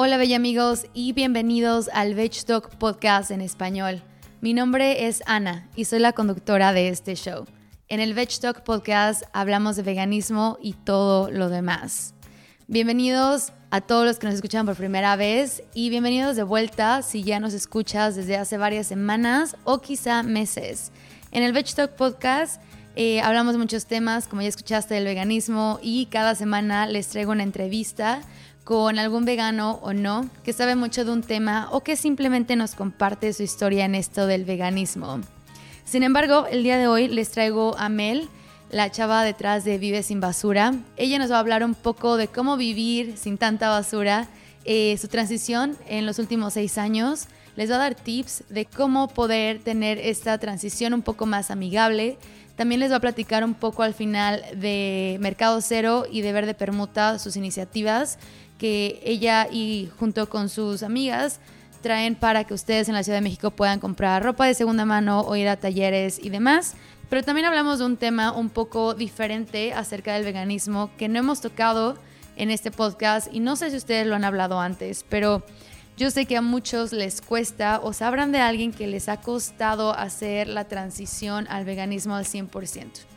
Hola bella amigos y bienvenidos al Veg Talk Podcast en español. Mi nombre es Ana y soy la conductora de este show. En el Veg Talk Podcast hablamos de veganismo y todo lo demás. Bienvenidos a todos los que nos escuchan por primera vez y bienvenidos de vuelta si ya nos escuchas desde hace varias semanas o quizá meses. En el Veg Talk Podcast eh, hablamos de muchos temas, como ya escuchaste, del veganismo y cada semana les traigo una entrevista con algún vegano o no que sabe mucho de un tema o que simplemente nos comparte su historia en esto del veganismo. Sin embargo, el día de hoy les traigo a Mel, la chava detrás de Vive sin basura. Ella nos va a hablar un poco de cómo vivir sin tanta basura, eh, su transición en los últimos seis años. Les va a dar tips de cómo poder tener esta transición un poco más amigable. También les va a platicar un poco al final de Mercado Cero y de Verde Permuta, sus iniciativas que ella y junto con sus amigas traen para que ustedes en la Ciudad de México puedan comprar ropa de segunda mano o ir a talleres y demás. Pero también hablamos de un tema un poco diferente acerca del veganismo que no hemos tocado en este podcast y no sé si ustedes lo han hablado antes, pero yo sé que a muchos les cuesta o sabrán de alguien que les ha costado hacer la transición al veganismo al 100%.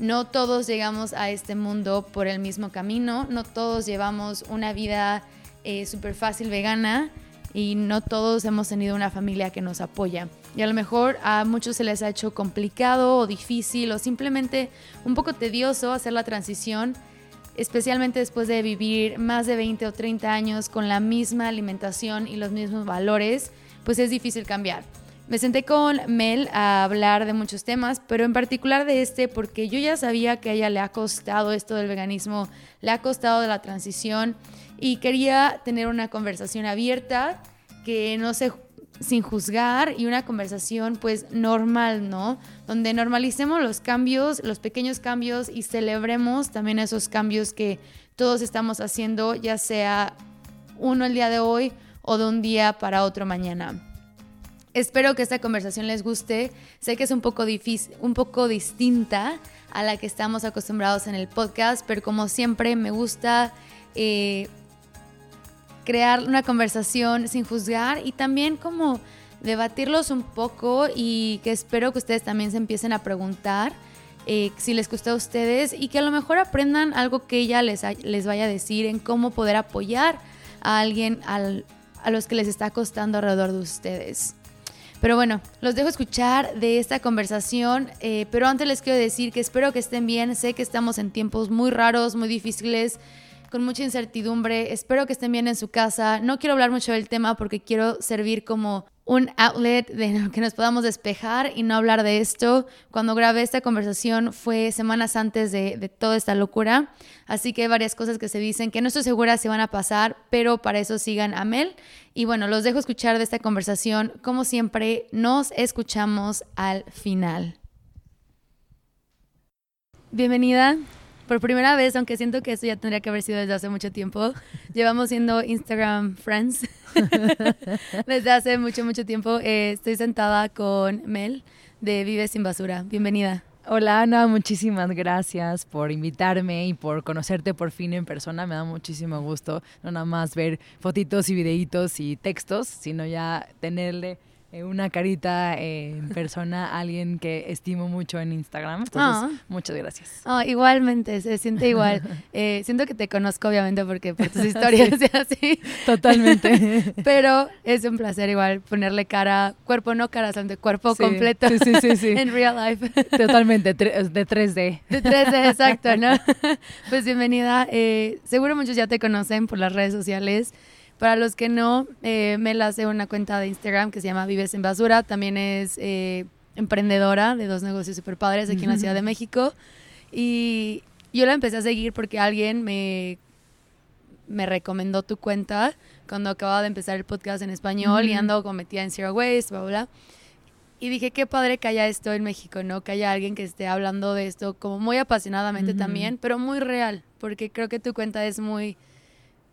No todos llegamos a este mundo por el mismo camino, no todos llevamos una vida eh, súper fácil vegana y no todos hemos tenido una familia que nos apoya. Y a lo mejor a muchos se les ha hecho complicado o difícil o simplemente un poco tedioso hacer la transición, especialmente después de vivir más de 20 o 30 años con la misma alimentación y los mismos valores, pues es difícil cambiar. Me senté con Mel a hablar de muchos temas, pero en particular de este porque yo ya sabía que a ella le ha costado esto del veganismo, le ha costado de la transición y quería tener una conversación abierta que no se sin juzgar y una conversación pues normal, ¿no? Donde normalicemos los cambios, los pequeños cambios y celebremos también esos cambios que todos estamos haciendo, ya sea uno el día de hoy o de un día para otro mañana. Espero que esta conversación les guste. Sé que es un poco difícil, un poco distinta a la que estamos acostumbrados en el podcast, pero como siempre me gusta eh, crear una conversación sin juzgar y también como debatirlos un poco y que espero que ustedes también se empiecen a preguntar eh, si les gusta a ustedes y que a lo mejor aprendan algo que ella les, les vaya a decir en cómo poder apoyar a alguien a los que les está costando alrededor de ustedes. Pero bueno, los dejo escuchar de esta conversación, eh, pero antes les quiero decir que espero que estén bien, sé que estamos en tiempos muy raros, muy difíciles, con mucha incertidumbre, espero que estén bien en su casa, no quiero hablar mucho del tema porque quiero servir como un outlet de que nos podamos despejar y no hablar de esto. Cuando grabé esta conversación fue semanas antes de, toda esta locura, así que hay varias cosas que se dicen que no estoy segura si van a pasar, pero para eso sigan a Mel. Y bueno, los dejo escuchar de esta conversación. Como siempre, nos escuchamos al final. Bienvenida por primera vez, aunque siento que esto ya tendría que haber sido desde hace mucho tiempo, llevamos siendo Instagram Friends desde hace mucho, mucho tiempo. Eh, estoy sentada con Mel de Vive sin Basura. Bienvenida. Hola Ana, muchísimas gracias por invitarme y por conocerte por fin en persona. Me da muchísimo gusto no nada más ver fotitos y videitos y textos, sino ya tenerle una carita eh, en persona alguien que estimo mucho en Instagram. Entonces, ah. muchas gracias. Oh, igualmente, se siente igual. Eh, siento que te conozco, obviamente, porque por tus historias sí. así. Totalmente. Pero es un placer igual ponerle cara, cuerpo no cara, sino cuerpo completo. Sí, sí, sí, sí. en real life. Totalmente, de 3D. De 3D, exacto, ¿no? pues bienvenida. seguro muchos ya te conocen por las redes sociales. Para los que no, eh, Mel hace una cuenta de Instagram que se llama Vives en Basura. También es eh, emprendedora de dos negocios super padres aquí en la Ciudad de México. Y yo la empecé a seguir porque alguien me, me recomendó tu cuenta cuando acababa de empezar el podcast en español y ando cometida en Zero Waste, bla, bla. Y dije, qué padre que haya esto en México, ¿no? Que haya alguien que esté hablando de esto como muy apasionadamente también, pero muy real, porque creo que tu cuenta es muy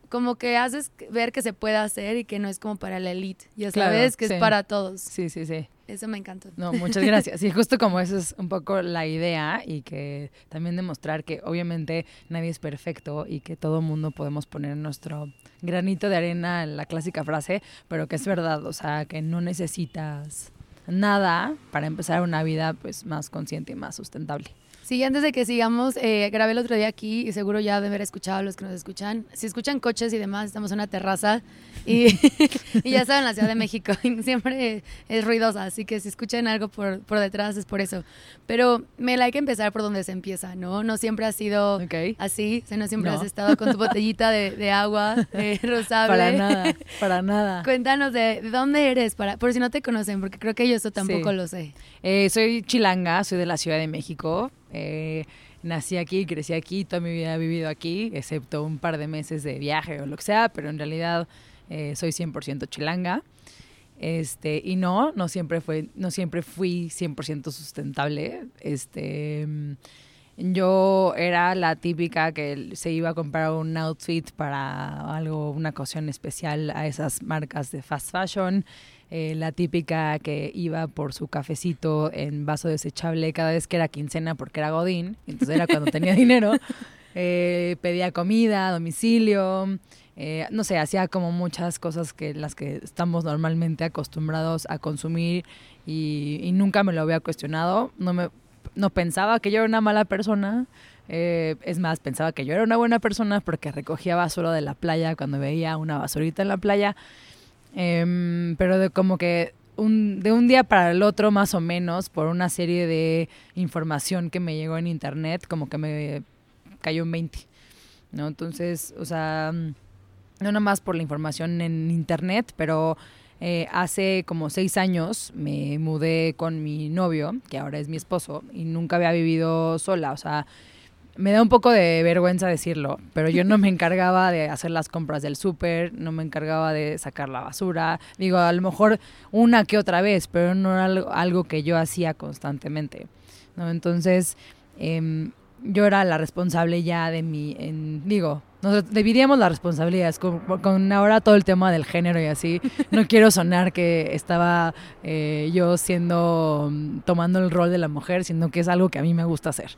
como que haces ver que se puede hacer y que no es como para la elite, ya sabes, que es para todos. Sí, sí, sí. Eso me encantó. No, muchas gracias. Y justo como eso es un poco la idea y que también demostrar que obviamente nadie es perfecto y que todo mundo podemos poner nuestro granito de arena en la clásica frase, pero que es verdad, o sea, que no necesitas nada para empezar una vida pues más consciente y más sustentable. Sí, antes de que sigamos, eh, grabé el otro día aquí y seguro ya deben haber escuchado a los que nos escuchan. Si escuchan coches y demás, estamos en una terraza y, y ya saben, la Ciudad de México siempre es ruidosa, así que si escuchan algo por, por detrás es por eso. Pero me la hay que empezar por donde se empieza, ¿no? No siempre ha sido así, o no siempre has estado con tu botellita de, de agua eh, rosable. Para nada, para nada. Cuéntanos de, dónde eres, para, por si no te conocen, porque creo que yo eso tampoco lo sé. Eh, soy chilanga, soy de la Ciudad de México. Eh, nací aquí, crecí aquí, toda mi vida he vivido aquí, excepto un par de meses de viaje o lo que sea, pero en realidad eh, soy 100% chilanga. Este, y no, no siempre, fue, no siempre fui 100% sustentable. Este, yo era la típica que se iba a comprar un outfit para algo, una ocasión especial a esas marcas de fast fashion. Eh, la típica que iba por su cafecito en vaso desechable cada vez que era quincena porque era Godín, entonces era cuando tenía dinero. Eh, pedía comida domicilio, eh, no sé, hacía como muchas cosas que las que estamos normalmente acostumbrados a consumir y, nunca me lo había cuestionado. No, me, no pensaba que yo era una mala persona. es más, pensaba que yo era una buena persona porque recogía basura de la playa cuando veía una basurita en la playa Em, pero de como que un, de un día para el otro, más o menos, por una serie de información que me llegó en internet, como que me cayó un 20. ¿no? Entonces, o sea, no nada más por la información en internet, pero eh, hace como seis años me mudé con mi novio, que ahora es mi esposo, y nunca había vivido sola. O sea, me da un poco de vergüenza decirlo, pero yo no me encargaba de hacer las compras del súper, no me encargaba de sacar la basura. Digo, a lo mejor una que otra vez, pero no era algo, que yo hacía constantemente. ¿no? Entonces, eh, yo era la responsable ya de mi, en, digo, nos dividíamos las responsabilidades con, ahora todo el tema del género y así. No quiero sonar que estaba eh, yo siendo, tomando el rol de la mujer, sino que es algo que a mí me gusta hacer.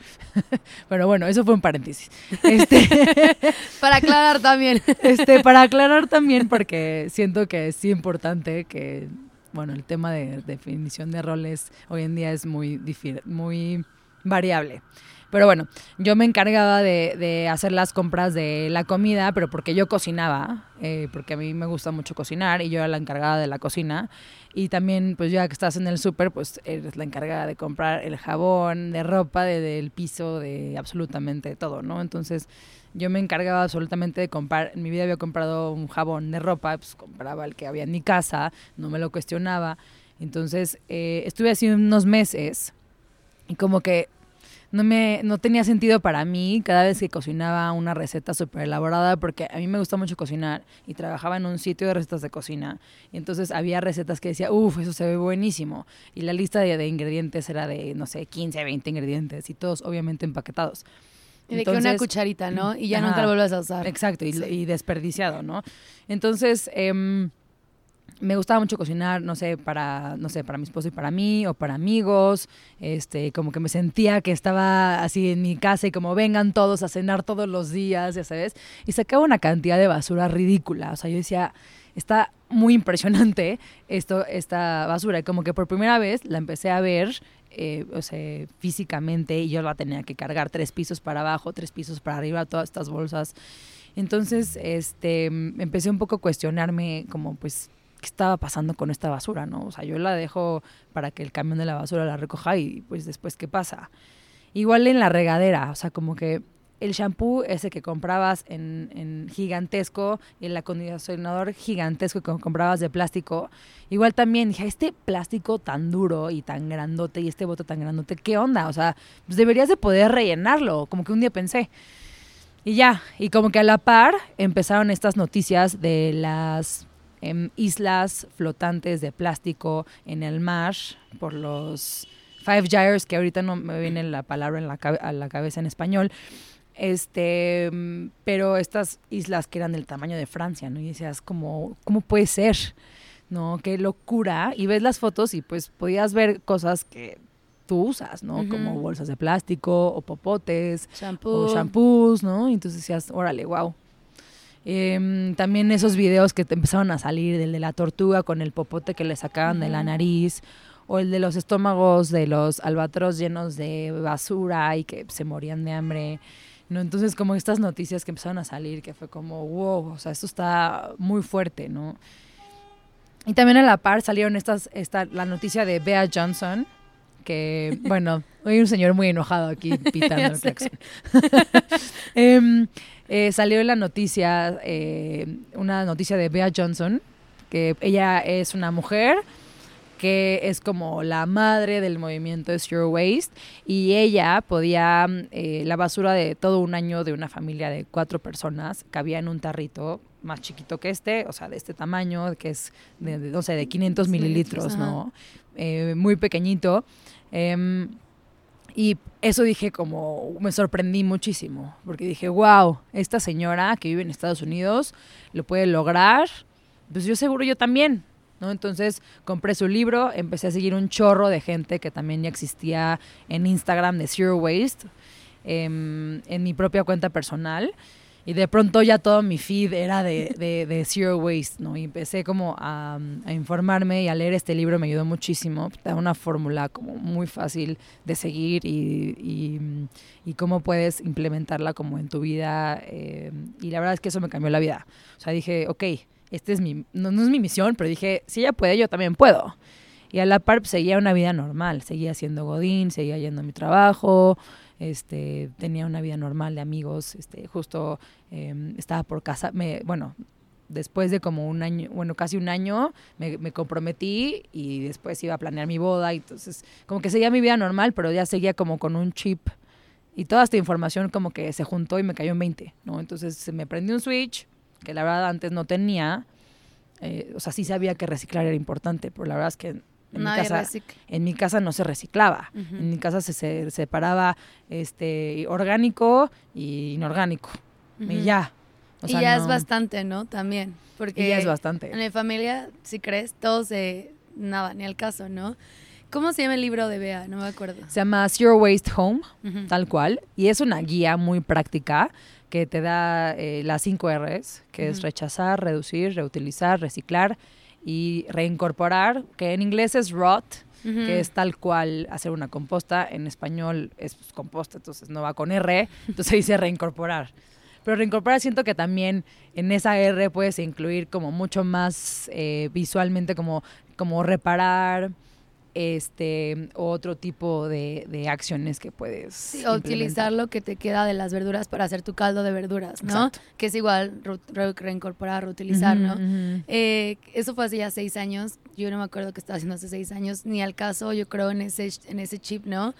Pero bueno, eso fue un paréntesis. Este, para aclarar también. Este, para aclarar también, porque siento que es importante que, bueno, el tema de definición de roles hoy en día es muy, muy variable. Pero bueno, yo me encargaba de, hacer las compras de la comida, pero porque yo cocinaba, eh, porque a mí me gusta mucho cocinar y yo era la encargada de la cocina. Y también, pues ya que estás en el súper, pues eres la encargada de comprar el jabón, de ropa, del piso, de absolutamente todo, ¿no? Entonces yo me encargaba absolutamente de comprar, en mi vida había comprado un jabón de ropa, pues compraba el que había en mi casa, no me lo cuestionaba. Entonces eh, estuve así unos meses y como que no me no tenía sentido para mí cada vez que cocinaba una receta súper elaborada porque a mí me gusta mucho cocinar y trabajaba en un sitio de recetas de cocina y entonces había recetas que decía, uff, eso se ve buenísimo y la lista de, ingredientes era de, no sé, 15, 20 ingredientes y todos obviamente empaquetados. Y de que una cucharita, ¿no? Y ya nunca lo vuelves a usar. Exacto, y, y desperdiciado, ¿no? Entonces, eh, me gustaba mucho cocinar, no sé, para, no sé, para mi esposo y para mí, o para amigos, este, como que me sentía que estaba así en mi casa y como vengan todos a cenar todos los días, ya sabes, y sacaba una cantidad de basura ridícula, o sea, yo decía, está muy impresionante esto, esta basura, y como que por primera vez la empecé a ver, eh, o sea, físicamente, y yo la tenía que cargar tres pisos para abajo, tres pisos para arriba, todas estas bolsas, entonces, este, empecé un poco a cuestionarme como, pues, qué estaba pasando con esta basura, ¿no? O sea, yo la dejo para que el camión de la basura la recoja y pues después, ¿qué pasa? Igual en la regadera, o sea, como que el shampoo ese que comprabas en, en gigantesco y el acondicionador gigantesco que comprabas de plástico, igual también dije, este plástico tan duro y tan grandote y este bote tan grandote, ¿qué onda? O sea, pues deberías de poder rellenarlo, como que un día pensé. Y ya, y como que a la par empezaron estas noticias de las en islas flotantes de plástico en el mar por los Five Gyres, que ahorita no me viene la palabra en la, a la cabeza en español. Este, pero estas islas que eran del tamaño de Francia, ¿no? Y decías, ¿cómo, cómo puede ser? ¿no? Qué locura. Y ves las fotos y pues podías ver cosas que tú usas, ¿no? Como bolsas de plástico o popotes Shampoo. o shampoos, ¿no? Y entonces decías, órale, wow. Em, también esos videos que te empezaron a salir, del de la tortuga con el popote que le sacaban de la nariz, o el de los estómagos de los albatros llenos de basura y que se morían de hambre. ¿no? Entonces, como estas noticias que empezaron a salir, que fue como, wow, o sea, esto está muy fuerte, ¿no? Y también a la par salieron estas, esta, la noticia de Bea Johnson, que, bueno, hay un señor muy enojado aquí pitando el claxon. Em, eh, salió la noticia, eh, una noticia de Bea Johnson, que ella es una mujer que es como la madre del movimiento Zero Waste y ella podía, eh, la basura de todo un año de una familia de cuatro personas cabía en un tarrito más chiquito que este, o sea, de este tamaño, que es de, de, no sé, de 500 mililitros, ¿no? Eh, muy pequeñito. Y eso dije como, me sorprendí muchísimo, porque dije, wow, esta señora que vive en Estados Unidos lo puede lograr, pues yo seguro yo también, ¿no? Entonces compré su libro, empecé a seguir un chorro de gente que también ya existía en Instagram de Zero Waste, em, en mi propia cuenta personal. Y de pronto ya todo mi feed era de, de, de Zero Waste, ¿no? Y empecé como a, a, informarme y a leer este libro me ayudó muchísimo. Da una fórmula como muy fácil de seguir y, y, y, cómo puedes implementarla como en tu vida. Eh, y la verdad es que eso me cambió la vida. O sea, dije, ok, este es mi, no, no es mi misión, pero dije, si ella puede, yo también puedo. Y a la par pues, seguía una vida normal, seguía siendo godín, seguía yendo a mi trabajo, este, tenía una vida normal de amigos, este, justo eh, estaba por casa, bueno, después de como un año, bueno, casi un año, me, me, comprometí y después iba a planear mi boda, y entonces como que seguía mi vida normal, pero ya seguía como con un chip y toda esta información como que se juntó y me cayó en 20, ¿no? Entonces se me prendió un switch, que la verdad antes no tenía, eh, o sea, sí sabía que reciclar era importante, pero la verdad es que en, mi casa, en mi casa no se reciclaba. Uh -huh. En mi casa se, se separaba este, orgánico y inorgánico. Uh -huh. Y ya. O sea, y ya no... es bastante, ¿no? También. Porque y ya es bastante. En mi familia, si crees, todos se... Nada, ni al caso, ¿no? ¿Cómo se llama el libro de Bea? No me acuerdo. Se llama Zero Waste Home, uh -huh. tal cual. Y es una guía muy práctica que te da eh, las cinco R's, que es rechazar, reducir, reutilizar, reciclar y reincorporar, que en inglés es rot, uh -huh. que es tal cual hacer una composta, en español es pues, composta, entonces no va con R, entonces dice reincorporar. Pero reincorporar siento que también en esa R puedes incluir como mucho más eh, visualmente como, como reparar, este otro tipo de, de acciones que puedes sí, utilizar lo que te queda de las verduras para hacer tu caldo de verduras, ¿no? Exacto. Que es igual re, re, reincorporar, reutilizar, ¿no? Eh, eso fue hace ya seis años. Yo no me acuerdo qué estaba haciendo hace seis años, ni al caso, yo creo, en ese, en ese chip, ¿no?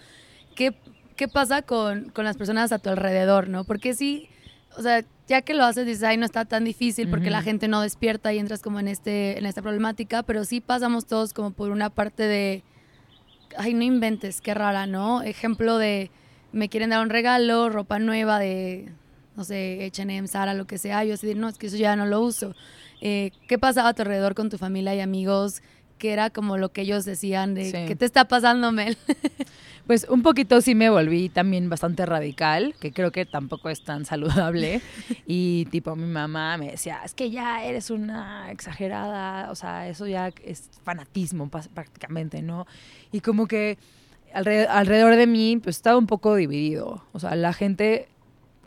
¿Qué, qué pasa con, con las personas a tu alrededor, ¿no? Porque sí, o sea, ya que lo haces, dices, ay, no está tan difícil porque la gente no despierta y entras como en, este, en esta problemática, pero sí pasamos todos como por una parte de, ay, no inventes, qué rara, ¿no? Ejemplo de, me quieren dar un regalo, ropa nueva de, no sé, H&M, Zara, lo que sea, yo así, no, es que eso ya no lo uso. Eh, ¿Qué pasaba a tu alrededor con tu familia y amigos? Que era como lo que ellos decían de, Sí. ¿qué te está pasando, Mel? Pues un poquito sí me volví también bastante radical, que creo que tampoco es tan saludable. Y tipo mi mamá me decía, es que ya eres una exagerada, o sea, eso ya es fanatismo prácticamente, ¿no? Y como que alre- alrededor de mí pues estaba un poco dividido. O sea, la gente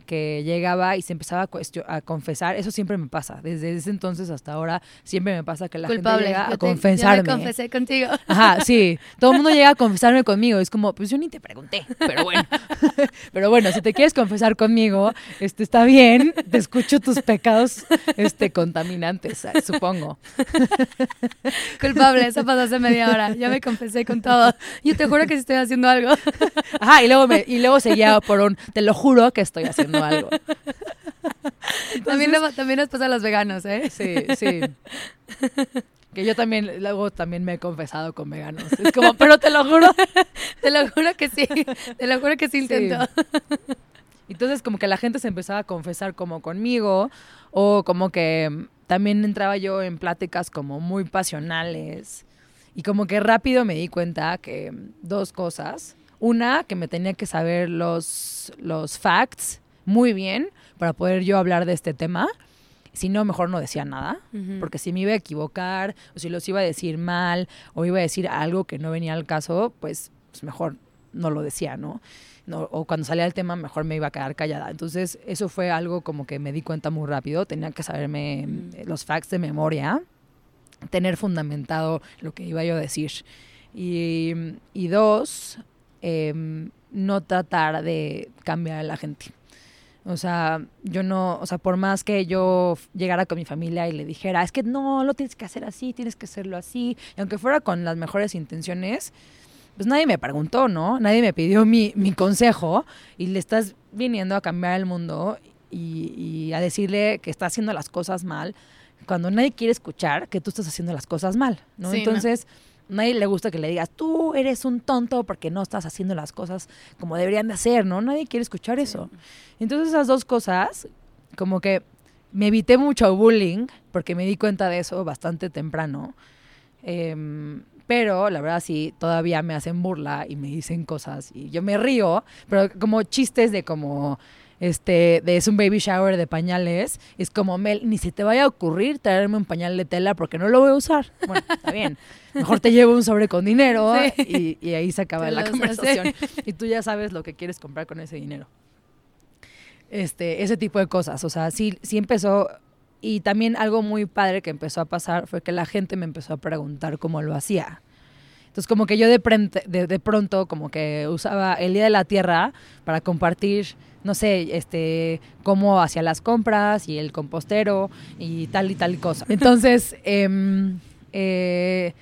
que llegaba y se empezaba a, a confesar, eso siempre me pasa. Desde ese entonces hasta ahora siempre me pasa que la Culpable. gente llega a te- confesarme. Yo me confesé contigo. Ajá, sí. Todo el mundo llega a confesarme conmigo. Es como, pues yo ni te pregunté, pero bueno. Pero bueno, si te quieres confesar conmigo, este está bien. Te escucho tus pecados este, contaminantes, eh, supongo. Culpable, eso pasó hace media hora. Ya me confesé con todo. Yo te juro que estoy haciendo algo. Ajá, y luego, me, y luego seguía por un, te lo juro que estoy haciendo algo. También, también nos pasa a los veganos, ¿eh? Sí, sí. Que yo también, luego también me he confesado con veganos. Es como, pero te lo juro. Te lo juro que sí. Te lo juro que sí intento. Entonces como que la gente se empezaba a confesar como conmigo o como que también entraba yo en pláticas como muy pasionales y como que rápido me di cuenta que dos cosas. Una, que me tenía que saber los, los facts muy bien para poder yo hablar de este tema. Si no, mejor no decía nada, porque si me iba a equivocar, o si los iba a decir mal, o iba a decir algo que no venía al caso, pues, pues mejor no lo decía, ¿no? ¿no? O cuando salía el tema, mejor me iba a quedar callada. Entonces, eso fue algo como que me di cuenta muy rápido. Tenía que saberme los facts de memoria, tener fundamentado lo que iba yo a decir. Y, y dos, em, no tratar de cambiar a la gente. O sea, yo no, o sea, por más que yo llegara con mi familia y le dijera, es que no, lo tienes que hacer así, tienes que hacerlo así, y aunque fuera con las mejores intenciones, pues nadie me preguntó, ¿no? Nadie me pidió mi, mi consejo y le estás viniendo a cambiar el mundo y, a decirle que está haciendo las cosas mal cuando nadie quiere escuchar que tú estás haciendo las cosas mal, ¿no? Entonces, nadie le gusta que le digas, tú eres un tonto porque no estás haciendo las cosas como deberían de hacer, ¿no? Nadie quiere escuchar eso. Entonces, esas dos cosas, como que me evité mucho bullying porque me di cuenta de eso bastante temprano. Eh, pero la verdad sí, todavía me hacen burla y me dicen cosas y yo me río, pero como chistes de como este, de es un baby shower de pañales, es como, Mel, ni se te vaya a ocurrir traerme un pañal de tela porque no lo voy a usar. Bueno, está bien. Mejor te llevo un sobre con dinero y, y, ahí se acaba la conversación. Y tú ya sabes lo que quieres comprar con ese dinero. Este, ese tipo de cosas. O sea, sí, sí empezó y también algo muy padre que empezó a pasar fue que la gente me empezó a preguntar cómo lo hacía. Entonces como que yo de, de, pronto como que usaba el Día de la Tierra para compartir, no sé, este, cómo hacía las compras y el compostero y tal y tal cosa. Entonces, eh, eh,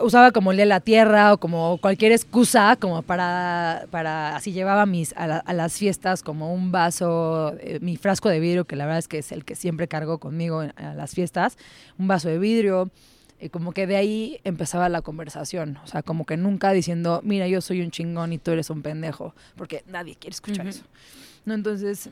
usaba como el de la tierra o como cualquier excusa como para, para así llevaba mis, a, las fiestas como un vaso, eh, mi frasco de vidrio, que la verdad es que es el que siempre cargo conmigo a las fiestas, un vaso de vidrio, y como que de ahí empezaba la conversación, o sea, como que nunca diciendo, mira, yo soy un chingón y tú eres un pendejo, porque nadie quiere escuchar eso. ¿No? Entonces,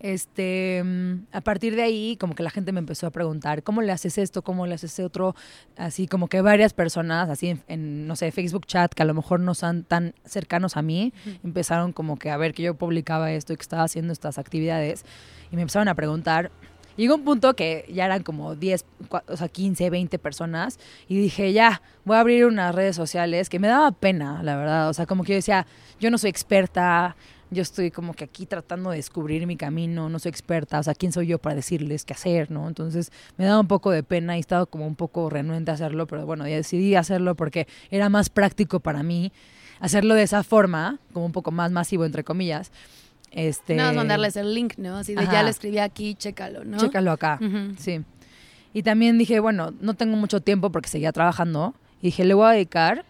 este, mm, a partir de ahí, como que la gente me empezó a preguntar, ¿cómo le haces esto? ¿Cómo le haces otro? Así como que varias personas, así en, no sé, Facebook chat, que a lo mejor no son tan cercanos a mí, empezaron como que a ver que yo publicaba esto y que estaba haciendo estas actividades. Y me empezaron a preguntar. Llegó un punto que ya eran como 10, o sea, 15, 20 personas y dije, ya, voy a abrir unas redes sociales que me daba pena, la verdad. O sea, como que yo decía, yo no soy experta, yo estoy como que aquí tratando de descubrir mi camino, no soy experta, o sea, ¿quién soy yo para decirles qué hacer, no? Entonces me daba un poco de pena y estaba como un poco renuente a hacerlo, pero bueno, ya decidí hacerlo porque era más práctico para mí hacerlo de esa forma, como un poco más masivo, entre comillas. Este... Nada más mandarles el link, ¿no? Así de ya lo escribí aquí, chécalo, ¿no? Chécalo acá, sí. Y también dije, bueno, no tengo mucho tiempo porque seguía trabajando. Y dije, le voy a dedicar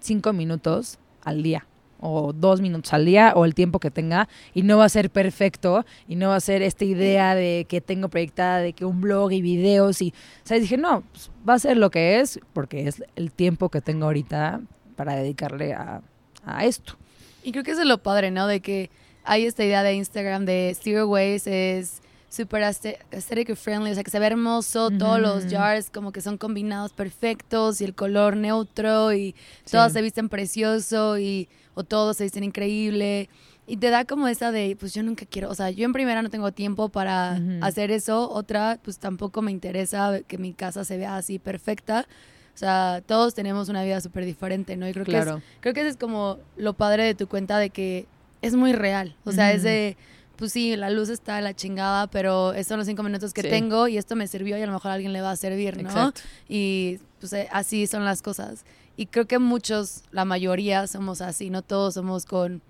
cinco minutos al día o dos minutos al día o el tiempo que tenga y no va a ser perfecto y no va a ser esta idea de que tengo proyectada de que un blog y videos y, ¿sabes? Dije, no, pues, va a ser lo que es porque es el tiempo que tengo ahorita para dedicarle a, a esto. Y creo que eso es lo padre, ¿no? De que hay esta idea de Instagram de Zero Waste es súper aesthetic friendly, o sea, que se ve hermoso, todos los jars como que son combinados perfectos y el color neutro y todos se visten precioso y o todos se visten increíble. Y te da como esa de, pues yo nunca quiero, o sea, yo en primera no tengo tiempo para hacer eso, otra, pues tampoco me interesa que mi casa se vea así perfecta. O sea, todos tenemos una vida súper diferente, ¿no? Y creo, que es, creo que eso es como lo padre de tu cuenta de que es muy real. O sea, es de, pues sí, la luz está la chingada, pero estos son los cinco minutos que tengo y esto me sirvió y a lo mejor a alguien le va a servir, ¿no? Exacto. Y pues eh, así son las cosas. Y creo que muchos, la mayoría somos así, no todos somos con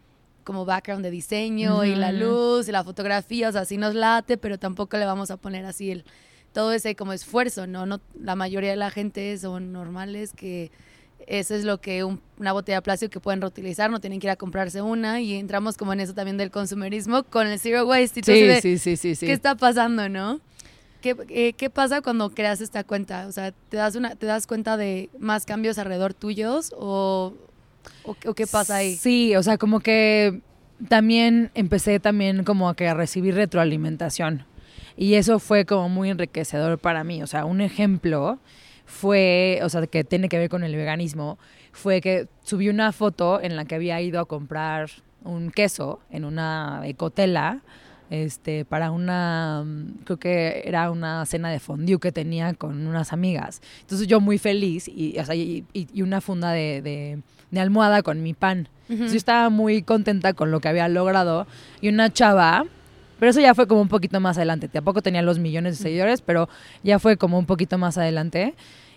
como background de diseño y la luz y la fotografía, o sea, sí nos late, pero tampoco le vamos a poner así el todo ese como esfuerzo, ¿no? no la mayoría de la gente son normales que eso es lo que una botella de plástico que pueden reutilizar, no tienen que ir a comprarse una y entramos como en eso también del consumerismo con el zero waste. sí, sí, sí, sí, sí. ¿Qué está pasando, no? ¿Qué, eh, ¿Qué, pasa cuando creas esta cuenta? O sea, ¿te das, una, ¿te das cuenta de más cambios alrededor tuyos o, o, qué pasa ahí? Sí, o sea, como que también empecé también como que a recibir retroalimentación. Y eso fue como muy enriquecedor para mí. O sea, un ejemplo fue, o sea, que tiene que ver con el veganismo, fue que subí una foto en la que había ido a comprar un queso en una ecotela este, para una, creo que era una cena de fondue que tenía con unas amigas. Entonces yo muy feliz y, o sea, y, una funda de, de, almohada con mi pan. Entonces yo estaba muy contenta con lo que había logrado y una chava, pero eso ya fue como un poquito más adelante. Tampoco tenía los millones de seguidores, pero ya fue como un poquito más adelante.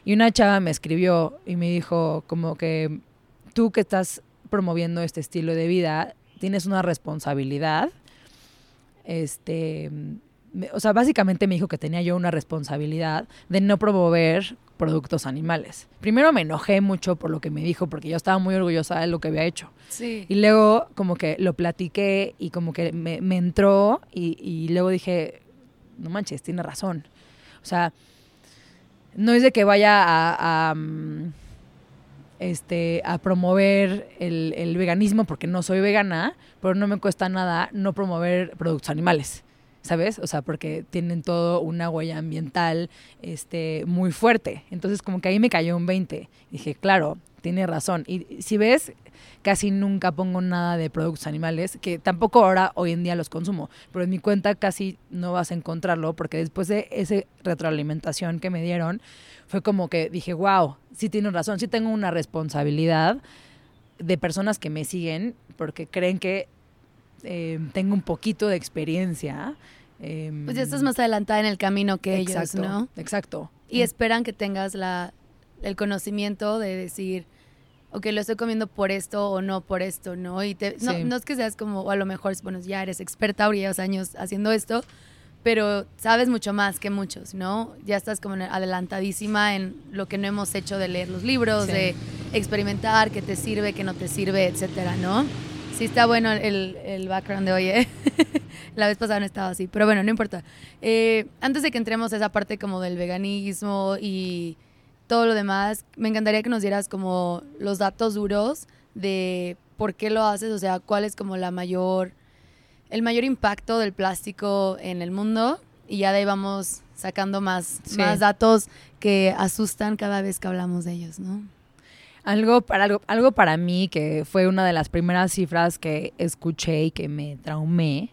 Y una chava me escribió y me dijo como que tú que estás promoviendo este estilo de vida, tienes una responsabilidad este, o sea, básicamente me dijo que tenía yo una responsabilidad de no promover productos animales. Primero me enojé mucho por lo que me dijo, porque yo estaba muy orgullosa de lo que había hecho. Sí. Y luego como que lo platiqué y como que me, entró y, luego dije, no manches, tiene razón. O sea, no es de que vaya a, mm, este, a promover el, el, veganismo porque no soy vegana, pero no me cuesta nada no promover productos animales, ¿sabes? O sea, porque tienen todo una huella ambiental este, muy fuerte. Entonces, como que ahí me cayó un 20. Dije, claro, tiene razón. Y si ves, casi nunca pongo nada de productos animales, que tampoco ahora hoy en día los consumo, pero en mi cuenta casi no vas a encontrarlo porque después de esa retroalimentación que me dieron, fue como que dije, wow, sí tienen razón, sí tengo una responsabilidad de personas que me siguen porque creen que eh, tengo un poquito de experiencia. Em, pues ya estás más adelantada en el camino que ellos, ¿no? Exacto. Y esperan que tengas la, el conocimiento de decir, ok, lo estoy comiendo por esto o no por esto, ¿no? Y no, no, es que seas como, o a lo mejor, bueno, ya eres experta, ahora llevas años haciendo esto, pero sabes mucho más que muchos, ¿no? Ya estás como adelantadísima en lo que no hemos hecho de leer los libros, de experimentar, qué te sirve, qué no te sirve, etcétera, ¿no? Sí está bueno el, el background de hoy, ¿eh? La vez pasada no estaba así, pero bueno, no importa. Eh, antes de que entremos a esa parte como del veganismo y todo lo demás, me encantaría que nos dieras como los datos duros de por qué lo haces, o sea, cuál es como la mayor el mayor impacto del plástico en el mundo. Y ya de ahí vamos sacando más, más datos que asustan cada vez que hablamos de ellos, ¿no? Algo para, algo, algo para mí que fue una de las primeras cifras que escuché y que me traumé,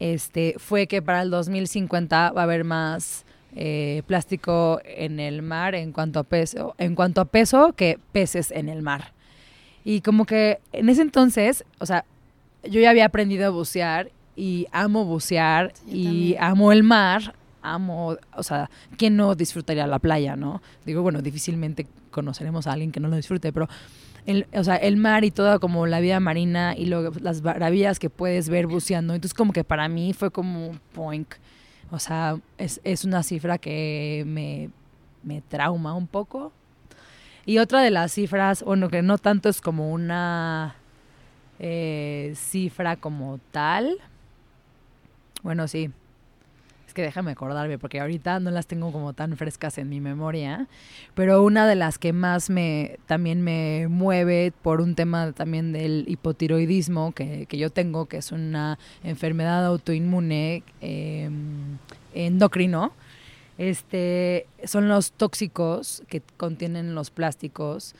este, fue que para el 2050 va a haber más eh, plástico en el mar en cuanto a peso, en cuanto a peso que peces en el mar. Y como que en ese entonces, o sea, yo ya había aprendido a bucear y amo bucear y amo el mar, amo, o sea, ¿quién no disfrutaría la playa, no? Digo, bueno, difícilmente conoceremos a alguien que no lo disfrute, pero el, o sea, el mar y toda como la vida marina y las maravillas que puedes ver buceando, entonces como que para mí fue como un point, o sea, es, es una cifra que me, me trauma un poco. Y otra de las cifras, bueno, que no tanto es como una eh, cifra como tal. Bueno, sí. Que déjame acordarme, porque ahorita no las tengo como tan frescas en mi memoria. Pero una de las que más me también me mueve por un tema también del hipotiroidismo que, yo tengo, que es una enfermedad autoinmune eh, endocrino. Este, son los tóxicos que contienen los plásticos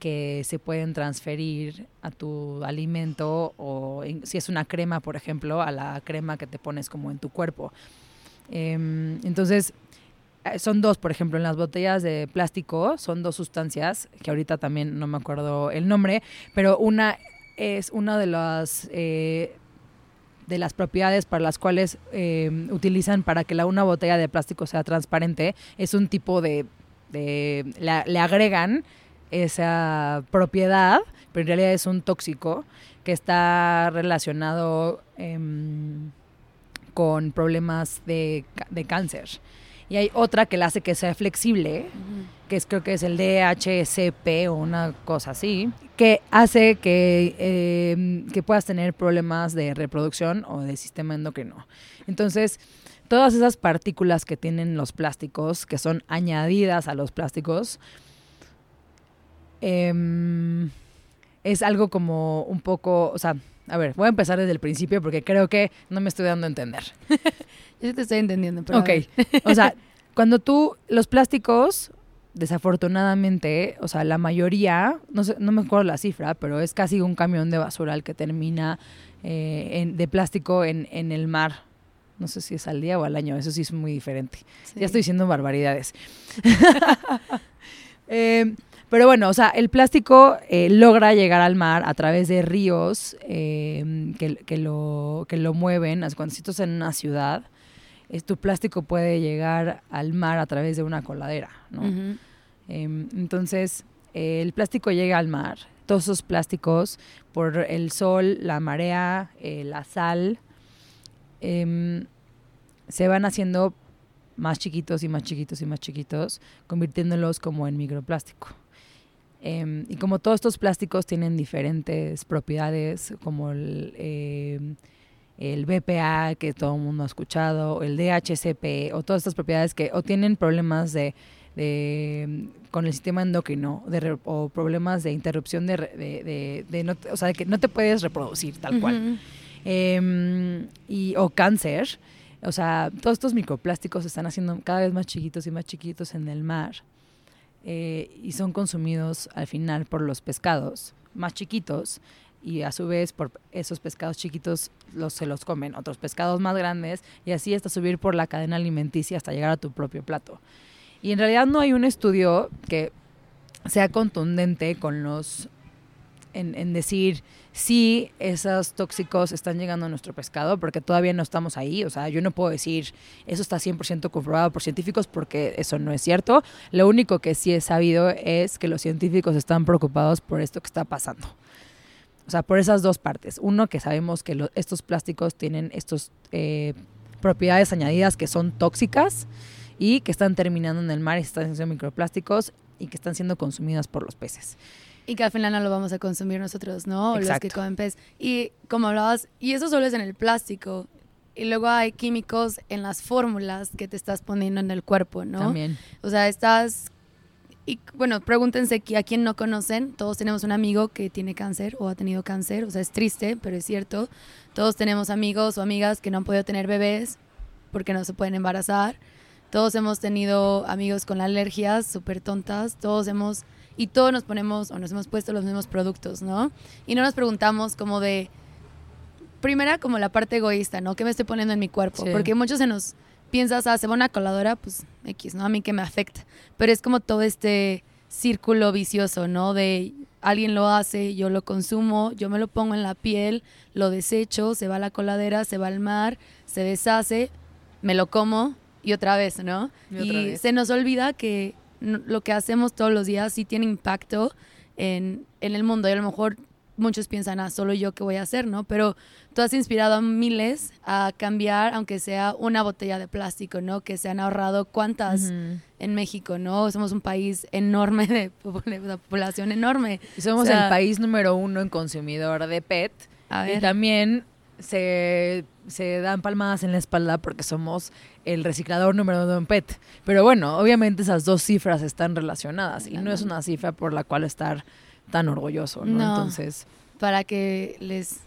que se pueden transferir a tu alimento o si es una crema, por ejemplo, a la crema que te pones como en tu cuerpo. Em, entonces, eh, son dos, por ejemplo, en las botellas de plástico son dos sustancias, que ahorita también no me acuerdo el nombre, pero una es una de las... Eh, de las propiedades para las cuales em, utilizan para que la, una botella de plástico sea transparente es un tipo de, de le agregan esa propiedad, pero en realidad es un tóxico que está relacionado em, con problemas de, cáncer. Y hay otra que la hace que sea flexible, que es creo que es el DHCP o una cosa así, que hace que, em, que puedas tener problemas de reproducción o de sistema endocrino. Entonces, todas esas partículas que tienen los plásticos, que son añadidas a los plásticos, Em, es algo como un poco, o sea, a ver, voy a empezar desde el principio porque creo que no me estoy dando a entender. Yo te estoy entendiendo, pero. Ok. O sea, cuando tú, los plásticos, desafortunadamente, o sea, la mayoría, no, sé, no me acuerdo la cifra, pero es casi un camión de basura el que termina eh, en, de plástico en, en, el mar. No sé si es al día o al año, eso sí es muy diferente. Ya estoy diciendo barbaridades. eh, pero bueno, o sea, el plástico eh, logra llegar al mar a través de ríos eh, que, que, lo, que lo mueven. Cuando estás en una ciudad, es, tu plástico puede llegar al mar a través de una coladera, ¿no? eh, entonces, el plástico llega al mar. Todos esos plásticos, por el sol, la marea, eh, la sal, em, se van haciendo más chiquitos y más chiquitos y más chiquitos, convirtiéndolos como en microplástico. Eh, y como todos estos plásticos tienen diferentes propiedades, como el, eh, el BPA, que todo el mundo ha escuchado, el DHCP, o todas estas propiedades que o tienen problemas de, de con el sistema endocrino de, o problemas de interrupción de, de, de no, o sea, de que no te puedes reproducir tal uh -huh. cual. Eh, y, o cáncer. O sea, todos estos microplásticos se están haciendo cada vez más chiquitos y más chiquitos en el mar eh, y son consumidos al final por los pescados más chiquitos y a su vez por esos pescados chiquitos los, se los comen otros pescados más grandes y así hasta subir por la cadena alimenticia hasta llegar a tu propio plato. Y en realidad no hay un estudio que sea contundente con los en, en, decir si esos tóxicos están llegando a nuestro pescado, porque todavía no estamos ahí. O sea, yo no puedo decir eso está 100% comprobado por científicos porque eso no es cierto. Lo único que sí he sabido es que los científicos están preocupados por esto que está pasando. O sea, por esas dos partes. Uno, que sabemos que estos plásticos tienen estas eh, propiedades añadidas que son tóxicas y que están terminando en el mar y están siendo microplásticos y que están siendo consumidas por los peces. Y que al final no lo vamos a consumir nosotros, ¿no? Exacto. Los que comen pez. Y como hablabas, y eso solo es en el plástico. Y luego hay químicos en las fórmulas que te estás poniendo en el cuerpo, ¿no? También. O sea, estás... Y bueno, pregúntense a quién no conocen. Todos tenemos un amigo que tiene cáncer o ha tenido cáncer. O sea, es triste, pero es cierto. Todos tenemos amigos o amigas que no han podido tener bebés porque no se pueden embarazar. Todos hemos tenido amigos con alergias súper tontas. Todos hemos y todos nos ponemos o nos hemos puesto los mismos productos, ¿no? Y no nos preguntamos como de, primera como la parte egoísta, ¿no? ¿Qué me estoy poniendo en mi cuerpo? Sí. Porque muchos se nos piensas, ah, se va una coladora, pues X, ¿no? A mí que me afecta. Pero es como todo este círculo vicioso, ¿no? De alguien lo hace, yo lo consumo, yo me lo pongo en la piel, lo desecho, se va a la coladera, se va al mar, se deshace, me lo como y otra vez, ¿no? Y, otra y vez. se nos olvida que lo que hacemos todos los días sí tiene impacto en, en, el mundo y a lo mejor muchos piensan, ah, solo yo qué voy a hacer, ¿no? Pero tú has inspirado a miles a cambiar, aunque sea una botella de plástico, ¿no? Que se han ahorrado cuántas uh -huh. en México, ¿no? Somos un país enorme de, de población enorme. Y somos o sea, el país número uno en consumidor de PET. Y también se, se, dan palmadas en la espalda porque somos el reciclador número uno en PET. Pero bueno, obviamente esas dos cifras están relacionadas y no es una cifra por la cual estar tan orgulloso, ¿no? no Entonces. Para que les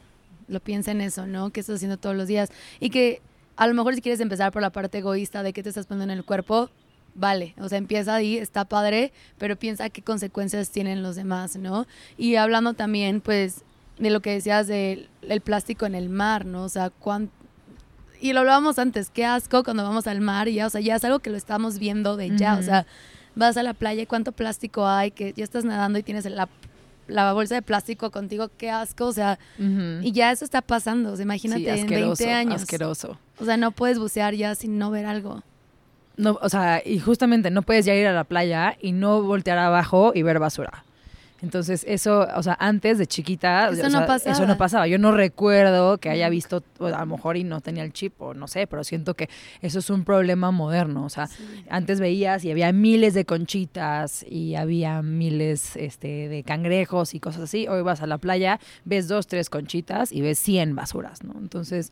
lo piensen eso, ¿no? Que estás haciendo todos los días. Y que a lo mejor si quieres empezar por la parte egoísta de qué te estás poniendo en el cuerpo, vale, o sea, empieza ahí, está padre, pero piensa qué consecuencias tienen los demás, ¿no? Y hablando también, pues, de lo que decías del el plástico en el mar, ¿no? O sea, cuánto y lo hablábamos antes, qué asco cuando vamos al mar y ya, o sea, ya es algo que lo estamos viendo de ya, uh -huh. o sea, vas a la playa y cuánto plástico hay, que ya estás nadando y tienes la, la bolsa de plástico contigo, qué asco, o sea, uh -huh. y ya eso está pasando, o sea, imagínate sí, asqueroso, en 20 años. asqueroso. O sea, no puedes bucear ya sin no ver algo. No, o sea, y justamente no puedes ya ir a la playa y no voltear abajo y ver basura. Entonces, eso, o sea, antes de chiquita, eso, o no pasaba. eso no pasaba. Yo no recuerdo que haya visto, a lo mejor y no tenía el chip, o no sé, pero siento que eso es un problema moderno. O sea, sí. antes veías y había miles de conchitas y había miles este, de cangrejos y cosas así. Hoy vas a la playa, ves dos, tres conchitas y ves 100 basuras, ¿no? Entonces,